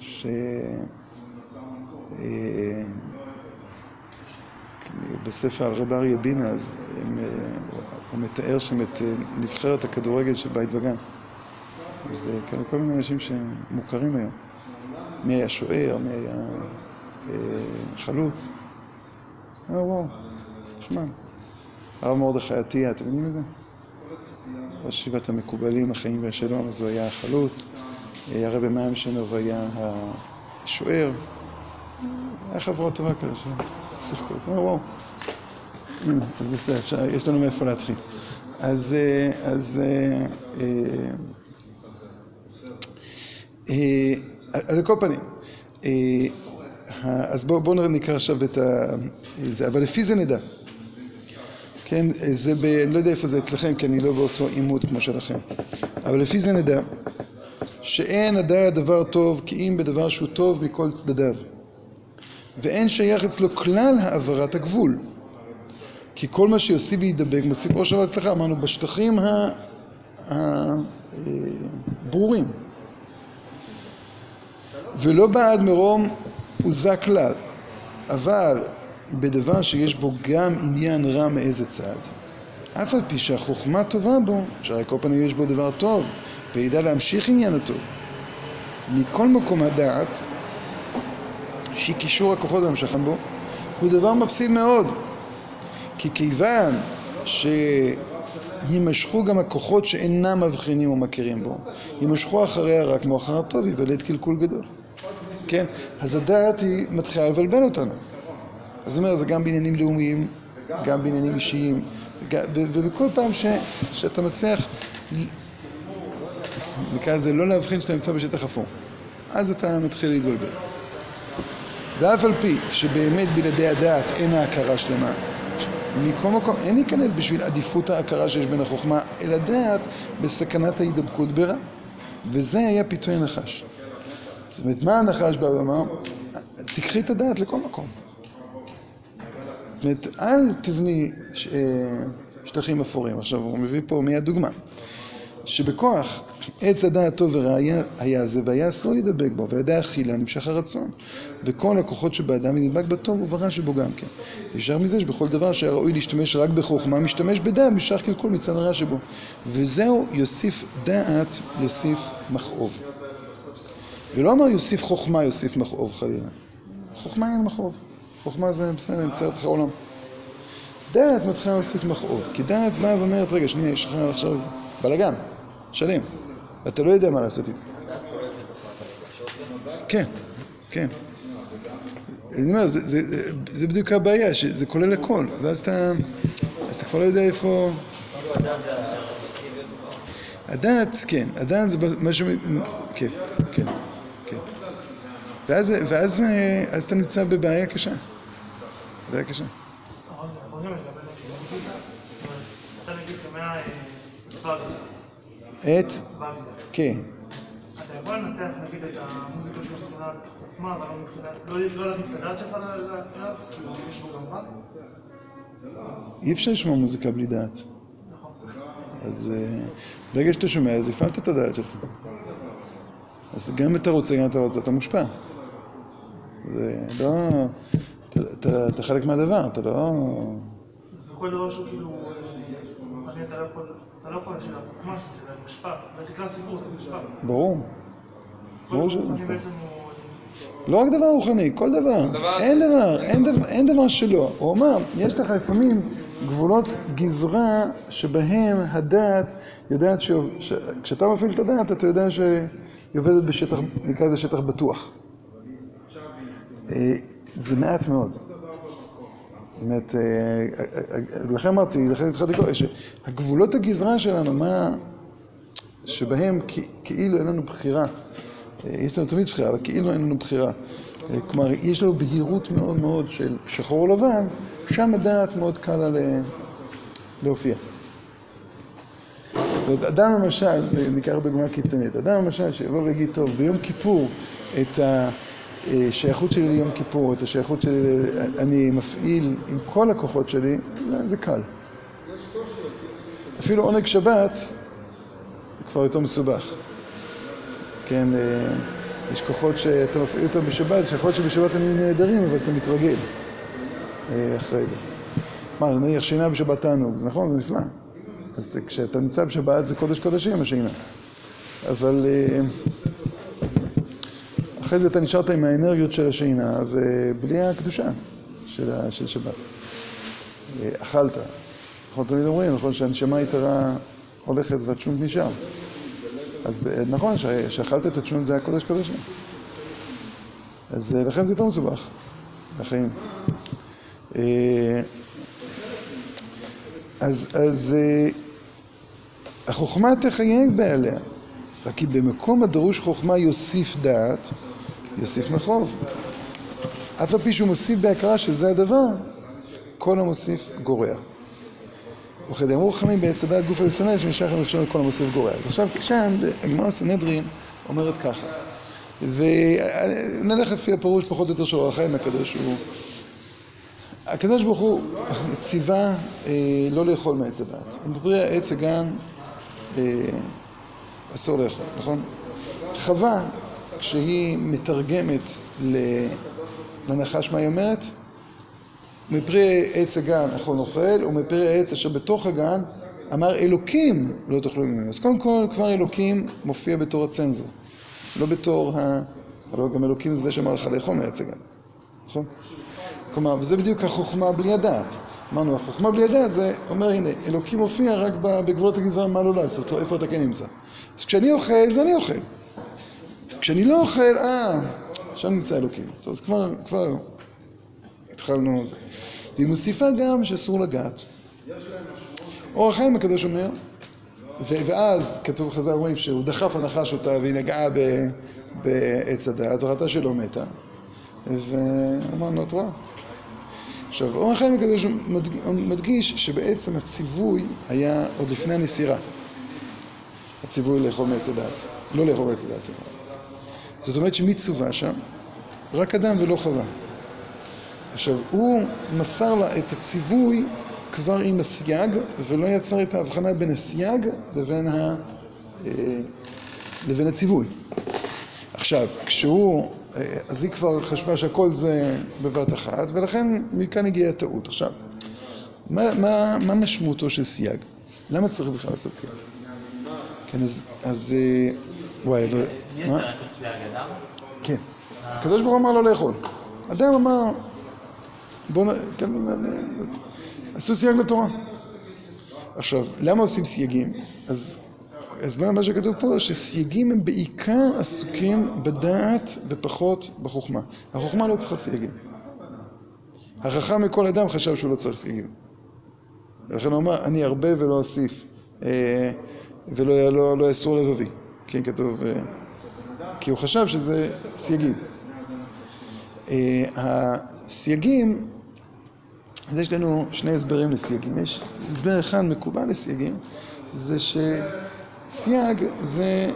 ש... בספר על רב אריה בינה, אז הוא מתאר שם את נבחרת הכדורגל של בית וגן. אז כאלה כל מיני אנשים שמוכרים היום. מי היה שוער, מי היה חלוץ. אז אתה אומר, וואו, נחמד. הרב מרדכי עטיה, אתם יודעים את זה? ראש ישיבת המקובלים, החיים והשלום, אז הוא היה החלוץ. הרבי מים שנוב היה השוער. היה חברה טובה כזה ששיחקו. וואו. אז בסדר, יש לנו מאיפה להתחיל. אז, אז, אז על כל פנים, אז בואו בוא נקרא עכשיו את זה, אבל לפי זה נדע. כן, זה ב... אני לא יודע איפה זה אצלכם, כי אני לא באותו עימות כמו שלכם. אבל לפי זה נדע שאין הדעת דבר טוב כי אם בדבר שהוא טוב מכל צדדיו. ואין שייך אצלו כלל העברת הגבול. כי כל מה שיוסיף וידבק מוסיף עושר והצלחה. אמרנו, בשטחים הברורים. ולא בעד מרום עוזה כלל, אבל בדבר שיש בו גם עניין רע מאיזה צד, אף על פי שהחוכמה טובה בו, שהרי כל פנים יש בו דבר טוב, וידע להמשיך עניין הטוב. מכל מקום הדעת, שהיא קישור הכוחות והמשכם בו, הוא דבר מפסיד מאוד. כי כיוון שימשכו גם הכוחות שאינם מבחינים או מכירים בו, ימשכו אחרי הרע כמו אחר הטוב, יוולד קלקול גדול. כן? אז הדעת היא מתחילה לבלבל אותנו. אז זאת אומרת, זה גם בעניינים לאומיים, גם בעניינים אישיים, ובכל פעם ש, שאתה מצליח, נקרא לזה, לא להבחין שאתה נמצא בשטח אפור. אז אתה מתחיל להתבלבל. ואף על פי שבאמת בלעדי הדעת אין ההכרה שלמה, מכל מקום אין להיכנס בשביל עדיפות ההכרה שיש בין החוכמה אל הדעת בסכנת ההידבקות ברע. וזה היה פיתוי הנחש. זאת אומרת, מה הנחש בא ואמר? תקחי את הדעת לכל מקום. זאת אומרת, אל תבני שטחים אפורים. עכשיו, הוא מביא פה מיד דוגמה. שבכוח עץ הדעת טוב ורע היה זה והיה אסור להידבק בו, וידע אכילה נמשך הרצון. וכל הכוחות שבאדם נדבק בטוב וברע שבו גם כן. נשאר מזה שבכל דבר שהיה ראוי להשתמש רק בחוכמה, משתמש בדעת, משך קלקול מצד הרע שבו. וזהו יוסיף דעת, יוסיף מכאוב. ולא אמר יוסיף חוכמה, יוסיף מכאוב חלילה. חוכמה אין מכאוב. חוכמה זה בסדר, ימצא אותך עולם. דעת מתחילה להוסיף מכאוב. כי דעת באה ואומרת, רגע, שנייה, יש לך עכשיו בלאגן, שלם, ואתה לא יודע מה לעשות איתו. כן, כן. אני אומר, זה, זה, זה בדיוק הבעיה, שזה כולל הכל, ואז אתה, אז אתה כבר לא יודע איפה... הדעת, כן, הדעת זה משהו, כן, כן, כן. ואז, ואז אז אתה נמצא בבעיה קשה. בעיה קשה. את? כן. אתה יכול לנתח נגיד את המוזיקה של אבל לא לא להגיד את הדעת שלך לסרט, כי יש בו גם רע? אי אפשר לשמוע מוזיקה בלי דעת. אז ברגע שאתה שומע, אז הפעלת את הדעת שלך. אז גם אם אתה רוצה, גם אם אתה לא רוצה, אתה מושפע. זה לא... אתה חלק מהדבר, אתה לא... וכל דבר שהוא כאילו... אני, אתה לא יכול... אתה לא יכול להשאיר החוכמה שלי, זה. ותקרא סיפור, זה מושפע. ברור. ברור שזה הוא... לא רק דבר רוחני, כל דבר. אין דבר, אין דבר, אין דבר שלא. הוא אמר, יש לך לפעמים גבולות גזרה שבהם הדעת יודעת ש... ש... כשאתה מפעיל את הדעת, אתה יודע שהיא עובדת בשטח, נקרא לזה שטח בטוח. אה, זה מעט מאוד. אומרת, אה, אה, אה, לכן אמרתי, לכן התחלתי לקרוא, שהגבולות הגזרה שלנו, מה... שבהם כאילו אין לנו בחירה. יש לנו תמיד בחירה, אבל כאילו אין לנו בחירה. כלומר, יש לנו בהירות מאוד מאוד של שחור או לבן, שם הדעת מאוד קל לה ל- להופיע. זאת אומרת, אדם למשל, ניקח דוגמה קיצונית, אדם למשל שיבוא ויגיד, טוב, ביום כיפור, את השייכות שלי ליום כיפור, את השייכות שלי, אני מפעיל עם כל הכוחות שלי, זה- קל. אפילו עונג שבת, כבר יותר מסובך. כן, אה, יש כוחות שאתה מפעיל אותם בשבת, שיכול להיות שבשבת הם יהיו נהדרים, אבל אתה מתרגל אה, אחרי זה. מה, נניח שינה בשבת תענוג, זה נכון, זה נפלא. אז כשאתה נמצא בשבת זה קודש קודשים השינה. אבל אה, אחרי זה אתה נשארת עם האנרגיות של השינה ובלי הקדושה של, שבת. אה, אכלת. אנחנו תמיד אומרים, נכון, שהנשמה יתרה הולכת והצ'ונט נשאר. אז ב- נכון, שאכלת את הצ'ונט זה הקודש קודשים. אז אה, לכן זה יותר מסובך, לחיים. אה, אז, אז אה, החוכמה תחייג בעליה, רק כי במקום הדרוש חוכמה יוסיף דעת, יוסיף מחוב. אף על פי שהוא מוסיף בהכרה שזה הדבר, כל המוסיף גורע. וכדאמרו חכמים בעץ הדעת גוף היוצא שנשאר המכשול לכל המוסיף גורע. אז עכשיו שם, הגמרא סנהדרין אומרת ככה, ונלך לפי הפירוש פחות או יותר של אור החיים הקדוש, הוא... הקדוש ברוך הוא ציווה אה, לא לאכול מעץ הדעת. בפרי עץ הגן אה, אסור לאכול, נכון? חווה, כשהיא מתרגמת לנחש מה היא אומרת? מפרי עץ הגן אכול נאכל, ומפרי העץ אשר בתוך הגן אמר אלוקים לא תאכלו ממנו. אז קודם כל כבר אלוקים מופיע בתור הצנזור, לא בתור ה... אבל גם אלוקים זה זה שאמר לך לאכול מעץ הגן, נכון? כלומר, וזה בדיוק החוכמה בלי הדעת. אמרנו, החוכמה בלי הדעת זה אומר, הנה, אלוקים מופיע רק בגבולות הגזרה מה לא לעשות, לא איפה אתה כן נמצא. אז כשאני אוכל, זה אני אוכל. כשאני לא אוכל, אה, שם נמצא אלוקים. טוב, אז כבר, כבר התחלנו על זה. והיא מוסיפה גם שאסור לגעת. אור החיים הקדוש אומר, ואז כתוב בחז"ל רואים שהוא דחף הנחש אותה והיא נגעה בעץ הדעת, וראתה שלא מתה. ואמרנו, את רואה? עכשיו, אור החיים הקדוש מדג- מדגיש שבעצם הציווי היה עוד לפני הנסירה. הציווי לאכול מעץ הדעת, לא לאכול מעץ הדעת, סליחה. זאת אומרת שמי צווה שם? רק אדם ולא חווה. עכשיו, הוא מסר לה את הציווי כבר עם הסייג, ולא יצר את ההבחנה בין הסייג לבין, ה, אה, לבין הציווי. עכשיו, כשהוא, אה, אז היא כבר חשבה שהכל זה בבת אחת, ולכן מכאן הגיעה הטעות. עכשיו, מה, מה, מה משמעותו של סייג? למה צריך בכלל לעשות סייג? כן, אז, אז אה, וואי, אבל... מה? כן. הקדוש ברוך הוא אמר לא לאכול. אדם אמר, בוא נ... כן, נ- עשו סייג לתורה. עכשיו, למה עושים סייגים? אז, אז מה, מה שכתוב פה, שסייגים הם בעיקר עסוקים בדעת ופחות בחוכמה. החוכמה לא צריכה סייגים. החכם מכל אדם חשב שהוא לא צריך סייגים. ולכן הוא אמר, אני ארבה ולא אוסיף, אה, ולא לא, לא אסור לבבי. כן, כתוב, אה, כי הוא חשב שזה סייגים. אה, הסייגים, אז יש לנו שני הסברים לסייגים. יש הסבר אחד מקובל לסייגים, זה שסייג זה,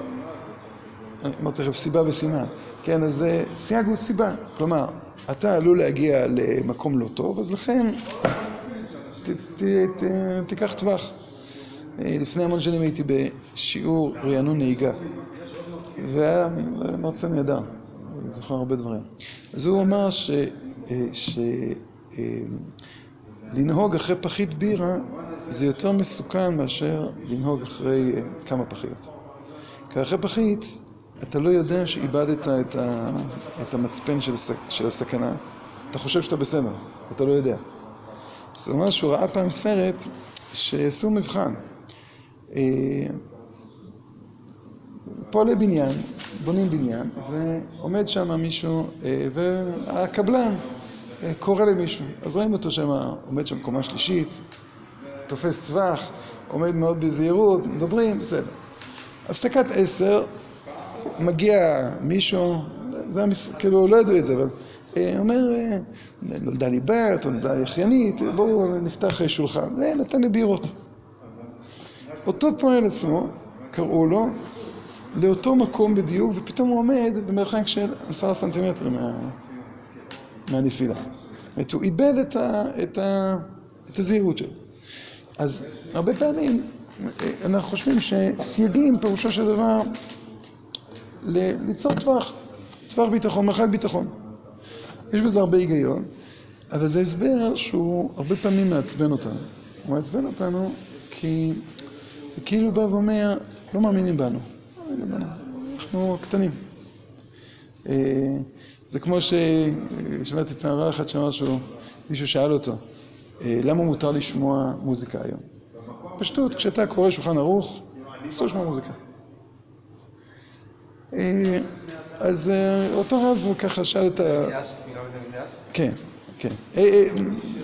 אמרתי לכם סיבה וסימן, כן, אז סייג הוא סיבה, כלומר, אתה עלול להגיע למקום לא טוב, אז לכן תיקח טווח. אה, לפני המון שנים הייתי בשיעור רענון נהיגה, והיה מרצה נהדר, אני זוכר הרבה דברים. אז הוא אמר ש... אה, אה, אחרי פחית בירה זה יותר מסוכן מאשר לנהוג אחרי כמה פחיות. כי אחרי פחית אתה לא יודע שאיבדת את, המצפן של הסכנה, אתה חושב שאתה בסדר, אתה לא יודע. זאת אומרת שהוא ראה פעם סרט שעשו מבחן. אה, פועלי בניין, בונים בניין, ועומד שם מישהו, אה, והקבלן אה, קורא למישהו. אז רואים אותו שם, עומד שם קומה שלישית, תופס טווח, עומד מאוד בזהירות, מדברים, בסדר. הפסקת עשר, מגיע מישהו, זה המס... כאילו לא ידעו את זה, אבל אומר, נולדה לי בת, או נולדה לי אחיינית, בואו נפתח שולחן. זה נתן לי בירות. אותו פועל עצמו, קראו לו, לאותו מקום בדיוק, ופתאום הוא עומד במרחק של עשרה סנטימטרים מה... מהנפילה. זאת הוא איבד את, ה... את, ה... את הזהירות שלו. אז הרבה פעמים אנחנו חושבים שסייגים פירושו של דבר ליצור טווח, טווח ביטחון, מרחק ביטחון. יש בזה הרבה היגיון, אבל זה הסבר שהוא הרבה פעמים מעצבן אותנו. הוא מעצבן אותנו כי זה כאילו בא ואומר, לא מאמינים בנו. אנחנו קטנים. אה, זה כמו ששמעתי פעם רע אחת שאמר שהוא, מישהו שאל אותו, אה, למה מותר לשמוע מוזיקה היום? פשטות, כשאתה קורא שולחן ערוך, אסור לשמוע מוזיקה. אה, אז אותו רב ככה שאל את ה... כן, כן,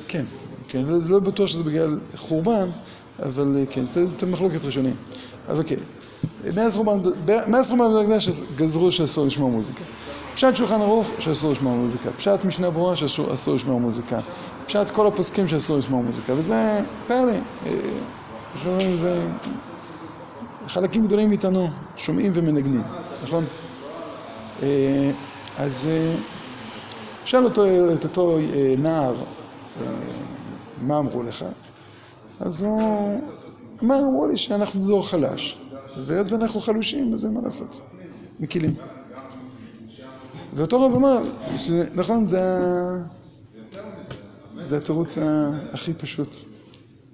כן, כן, לא בטוח שזה בגלל חורבן, אבל כן, זאת מחלוקת ראשונים, אבל כן. מאז חורבן המקדש גזרו שאסור לשמוע מוזיקה. פשט שולחן ערוך שאסור לשמוע מוזיקה. פשט משנה ברורה שאסור לשמוע מוזיקה. פשט כל הפוסקים שאסור לשמוע מוזיקה. וזה פלא. איך אומרים לזה? חלקים גדולים מאיתנו שומעים ומנגנים, נכון? אז שאל אותו, את אותו נער, מה אמרו לך? אז הוא אמר, אמרו לי שאנחנו דור חלש, והיות ואנחנו חלושים, אז אין מה לעשות, מקילים. ואותו רב אמר, שנכון, זה, זה התירוץ הכי פשוט.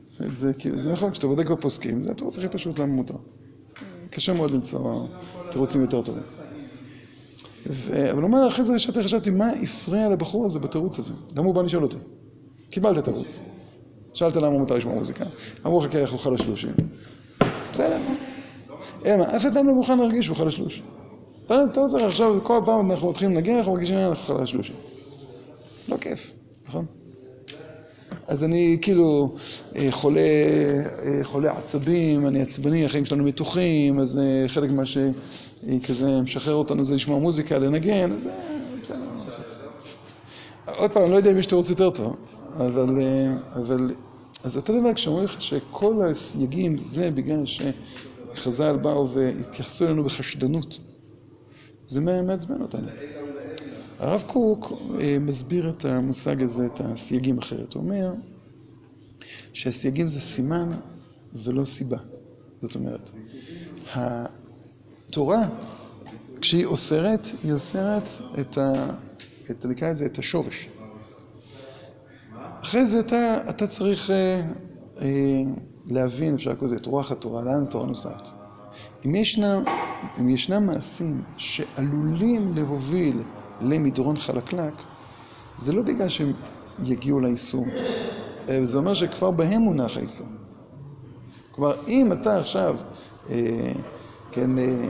זה, זה, זה נכון, כשאתה בודק בפוסקים, זה התירוץ הכי פשוט למה מותר. קשה מאוד למצוא תירוצים יותר טובים. ו... אבל הוא אומר, אחרי זה ישבתי, חשבתי, מה הפריע לבחור הזה בתירוץ הזה? למה הוא בא לשאול אותי? קיבלת תירוץ. שאלת למה מותר לשמוע מוזיקה. אמרו לך, כן, אנחנו חלשלושים. בסדר. אין, אף אדם לא מוכן להרגיש שהוא חלשלוש. אתה לא צריך עכשיו, כל פעם אנחנו מתחילים לנגן, אנחנו מרגישים, אנחנו חלשלושים. לא כיף, נכון? אז אני כאילו אה, חולה, אה, חולה עצבים, אני עצבני, החיים שלנו מתוחים, אז אה, חלק מה שכזה משחרר אותנו זה לשמוע מוזיקה, לנגן, אז בסדר, מה לעשות. עוד פעם, אני לא יודע אם יש תירוץ יותר טוב, אבל, אבל, אז אתה יודע, כשאומרים לך שכל הסייגים זה בגלל שחז"ל באו והתייחסו אלינו בחשדנות, זה מעצבן אותנו. הרב קוק מסביר את המושג הזה, את הסייגים אחרת. הוא אומר שהסייגים זה סימן ולא סיבה. זאת אומרת, התורה, כשהיא אוסרת, היא אוסרת את ה... את, נקרא לזה, את השורש. אחרי זה אתה, אתה צריך אה, אה, להבין, אפשר לקרוא לזה, את רוח התורה, לאן התורה נוסעת. אם ישנם, אם ישנם מעשים שעלולים להוביל למדרון חלקלק, זה לא בגלל שהם יגיעו לאיסור, זה אומר שכבר בהם מונח האיסור. כלומר, אם אתה עכשיו, אה, כן, אה,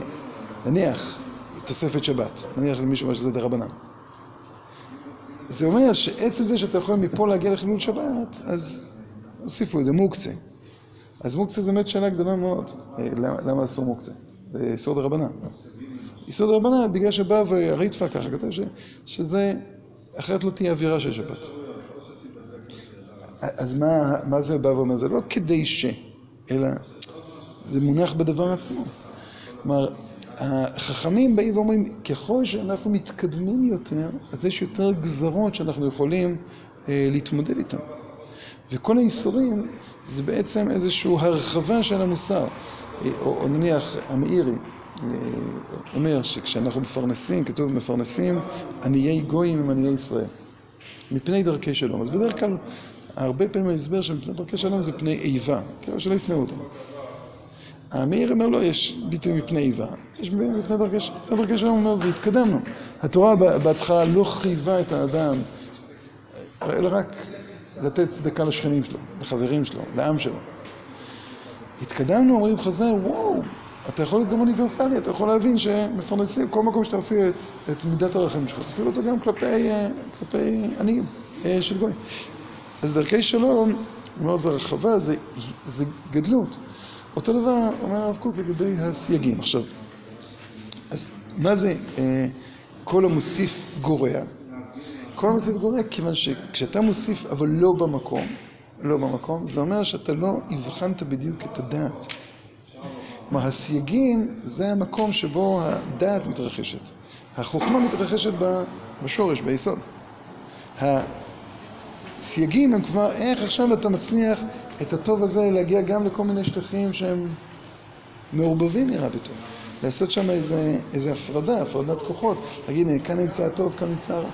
נניח תוספת שבת, נניח למישהו אומר שזה דרבנן, זה אומר שעצם זה שאתה יכול מפה להגיע לחילול שבת, אז הוסיפו את זה, מוקצה. אז מוקצה זה באמת שאלה גדולה מאוד. אה, למה, אסור מוקצה? זה יסוד הרבנן. יסוד הרבנן, בגלל שבא והריטפה ככה, כתב שזה, אחרת לא תהיה אווירה של שבת. אז מה, מה זה בא ואומר? זה לא כדי ש, אלא זה מונח בדבר עצמו. כלומר, החכמים באים ואומרים, ככל שאנחנו מתקדמים יותר, אז יש יותר גזרות שאנחנו יכולים אה, להתמודד איתן. וכל האיסורים זה בעצם איזושהי הרחבה של המוסר. אה, או, או נניח, המאירי אה, אומר שכשאנחנו מפרנסים, כתוב מפרנסים עניי גויים עם עניי ישראל. מפני דרכי שלום. אז בדרך כלל, הרבה פעמים ההסבר של מפני דרכי שלום זה פני איבה, כאילו שלא ישנאו אותם. המאיר אומר לא, יש ביטוי מפני איבה, יש מפני דרכי מפני דרכי שלום אומר זה התקדמנו. התורה בהתחלה לא חייבה את האדם, אלא רק לתת צדקה לשכנים שלו, לחברים שלו, לעם שלו. התקדמנו, אומרים חז"ל, וואו, אתה יכול להיות גם אוניברסלי, אתה יכול להבין שמפרנסים, כל מקום שאתה מפעיל את, את מידת הרחמים שלך, תפעיל אותו גם כלפי, כלפי עניים של גוי. אז דרכי שלום, כלומר זה הרחבה, זה, זה גדלות. אותו דבר אומר הרב קוק לגבי הסייגים. עכשיו, אז מה זה אה, כל המוסיף גורע? כל המוסיף גורע כיוון שכשאתה מוסיף אבל לא במקום, לא במקום, זה אומר שאתה לא הבחנת בדיוק את הדעת. כלומר, הסייגים זה המקום שבו הדעת מתרחשת. החוכמה מתרחשת בשורש, ביסוד. הסייגים הם כבר איך עכשיו אתה מצליח את הטוב הזה להגיע גם לכל מיני שטחים שהם מעורבבים נראה וטוב. לעשות שם איזה, איזה הפרדה, הפרדת כוחות. להגיד, כאן נמצא הטוב, כאן נמצא הרע.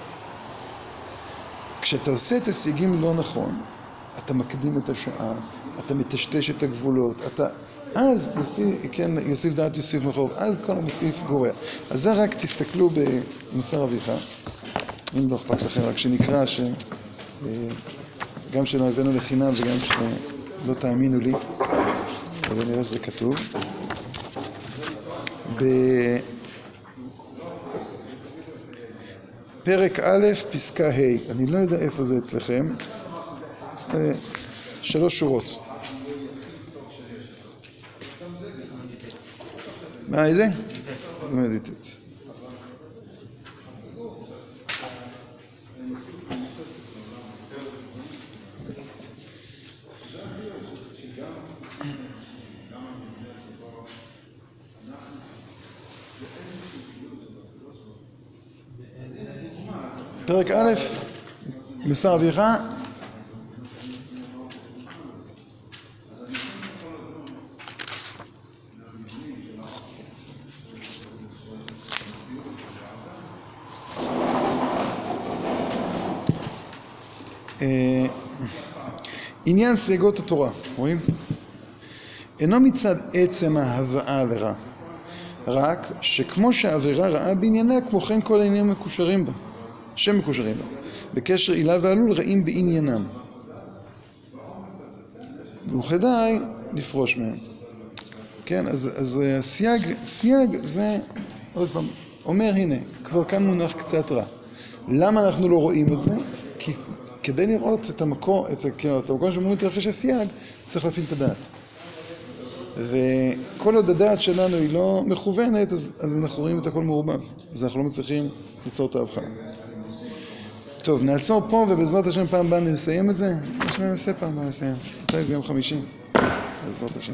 כשאתה עושה את הסייגים לא נכון, אתה מקדים את השעה, אתה מטשטש את הגבולות, אתה... אז יוסיף, כן, יוסיף דעת יוסיף מחוב, אז כל המוסיף גורע. אז זה רק תסתכלו במוסר אביך, אם לא אכפת לכם, רק שנקרא ש... גם שלא הבאנו לחינם וגם שלא תאמינו לי, אבל נראה שזה כתוב. בפרק א', פסקה ה', אני לא יודע איפה זה אצלכם, שלוש שורות. מה איזה? מדיטט. פרק א', מוסר אביך עניין סייגות התורה, רואים? אינו מצד עצם ההבאה לרע, רק שכמו שהעבירה רעה בעניינה, כמו כן כל העניינים מקושרים בה, שמקושרים בה. בקשר עילה ועלול רעים בעניינם. וכדאי לפרוש מהם. כן, אז, אז סייג, סייג זה, עוד פעם, אומר הנה, כבר כאן מונח קצת רע. למה אנחנו לא רואים את זה? כי כדי לראות את המקום, את, כאילו, את המקום שבו מתרחש הסייג, צריך להפעיל את הדעת. וכל עוד הדעת שלנו היא לא מכוונת, אז, אז אנחנו רואים את הכל מעורבב. אז אנחנו לא מצליחים ליצור את ההבחנה. טוב, נעצור פה ובעזרת השם פעם הבאה נסיים את זה. יש לנו נעשה פעם הבאה נסיים. מתי זה יום חמישי? בעזרת השם.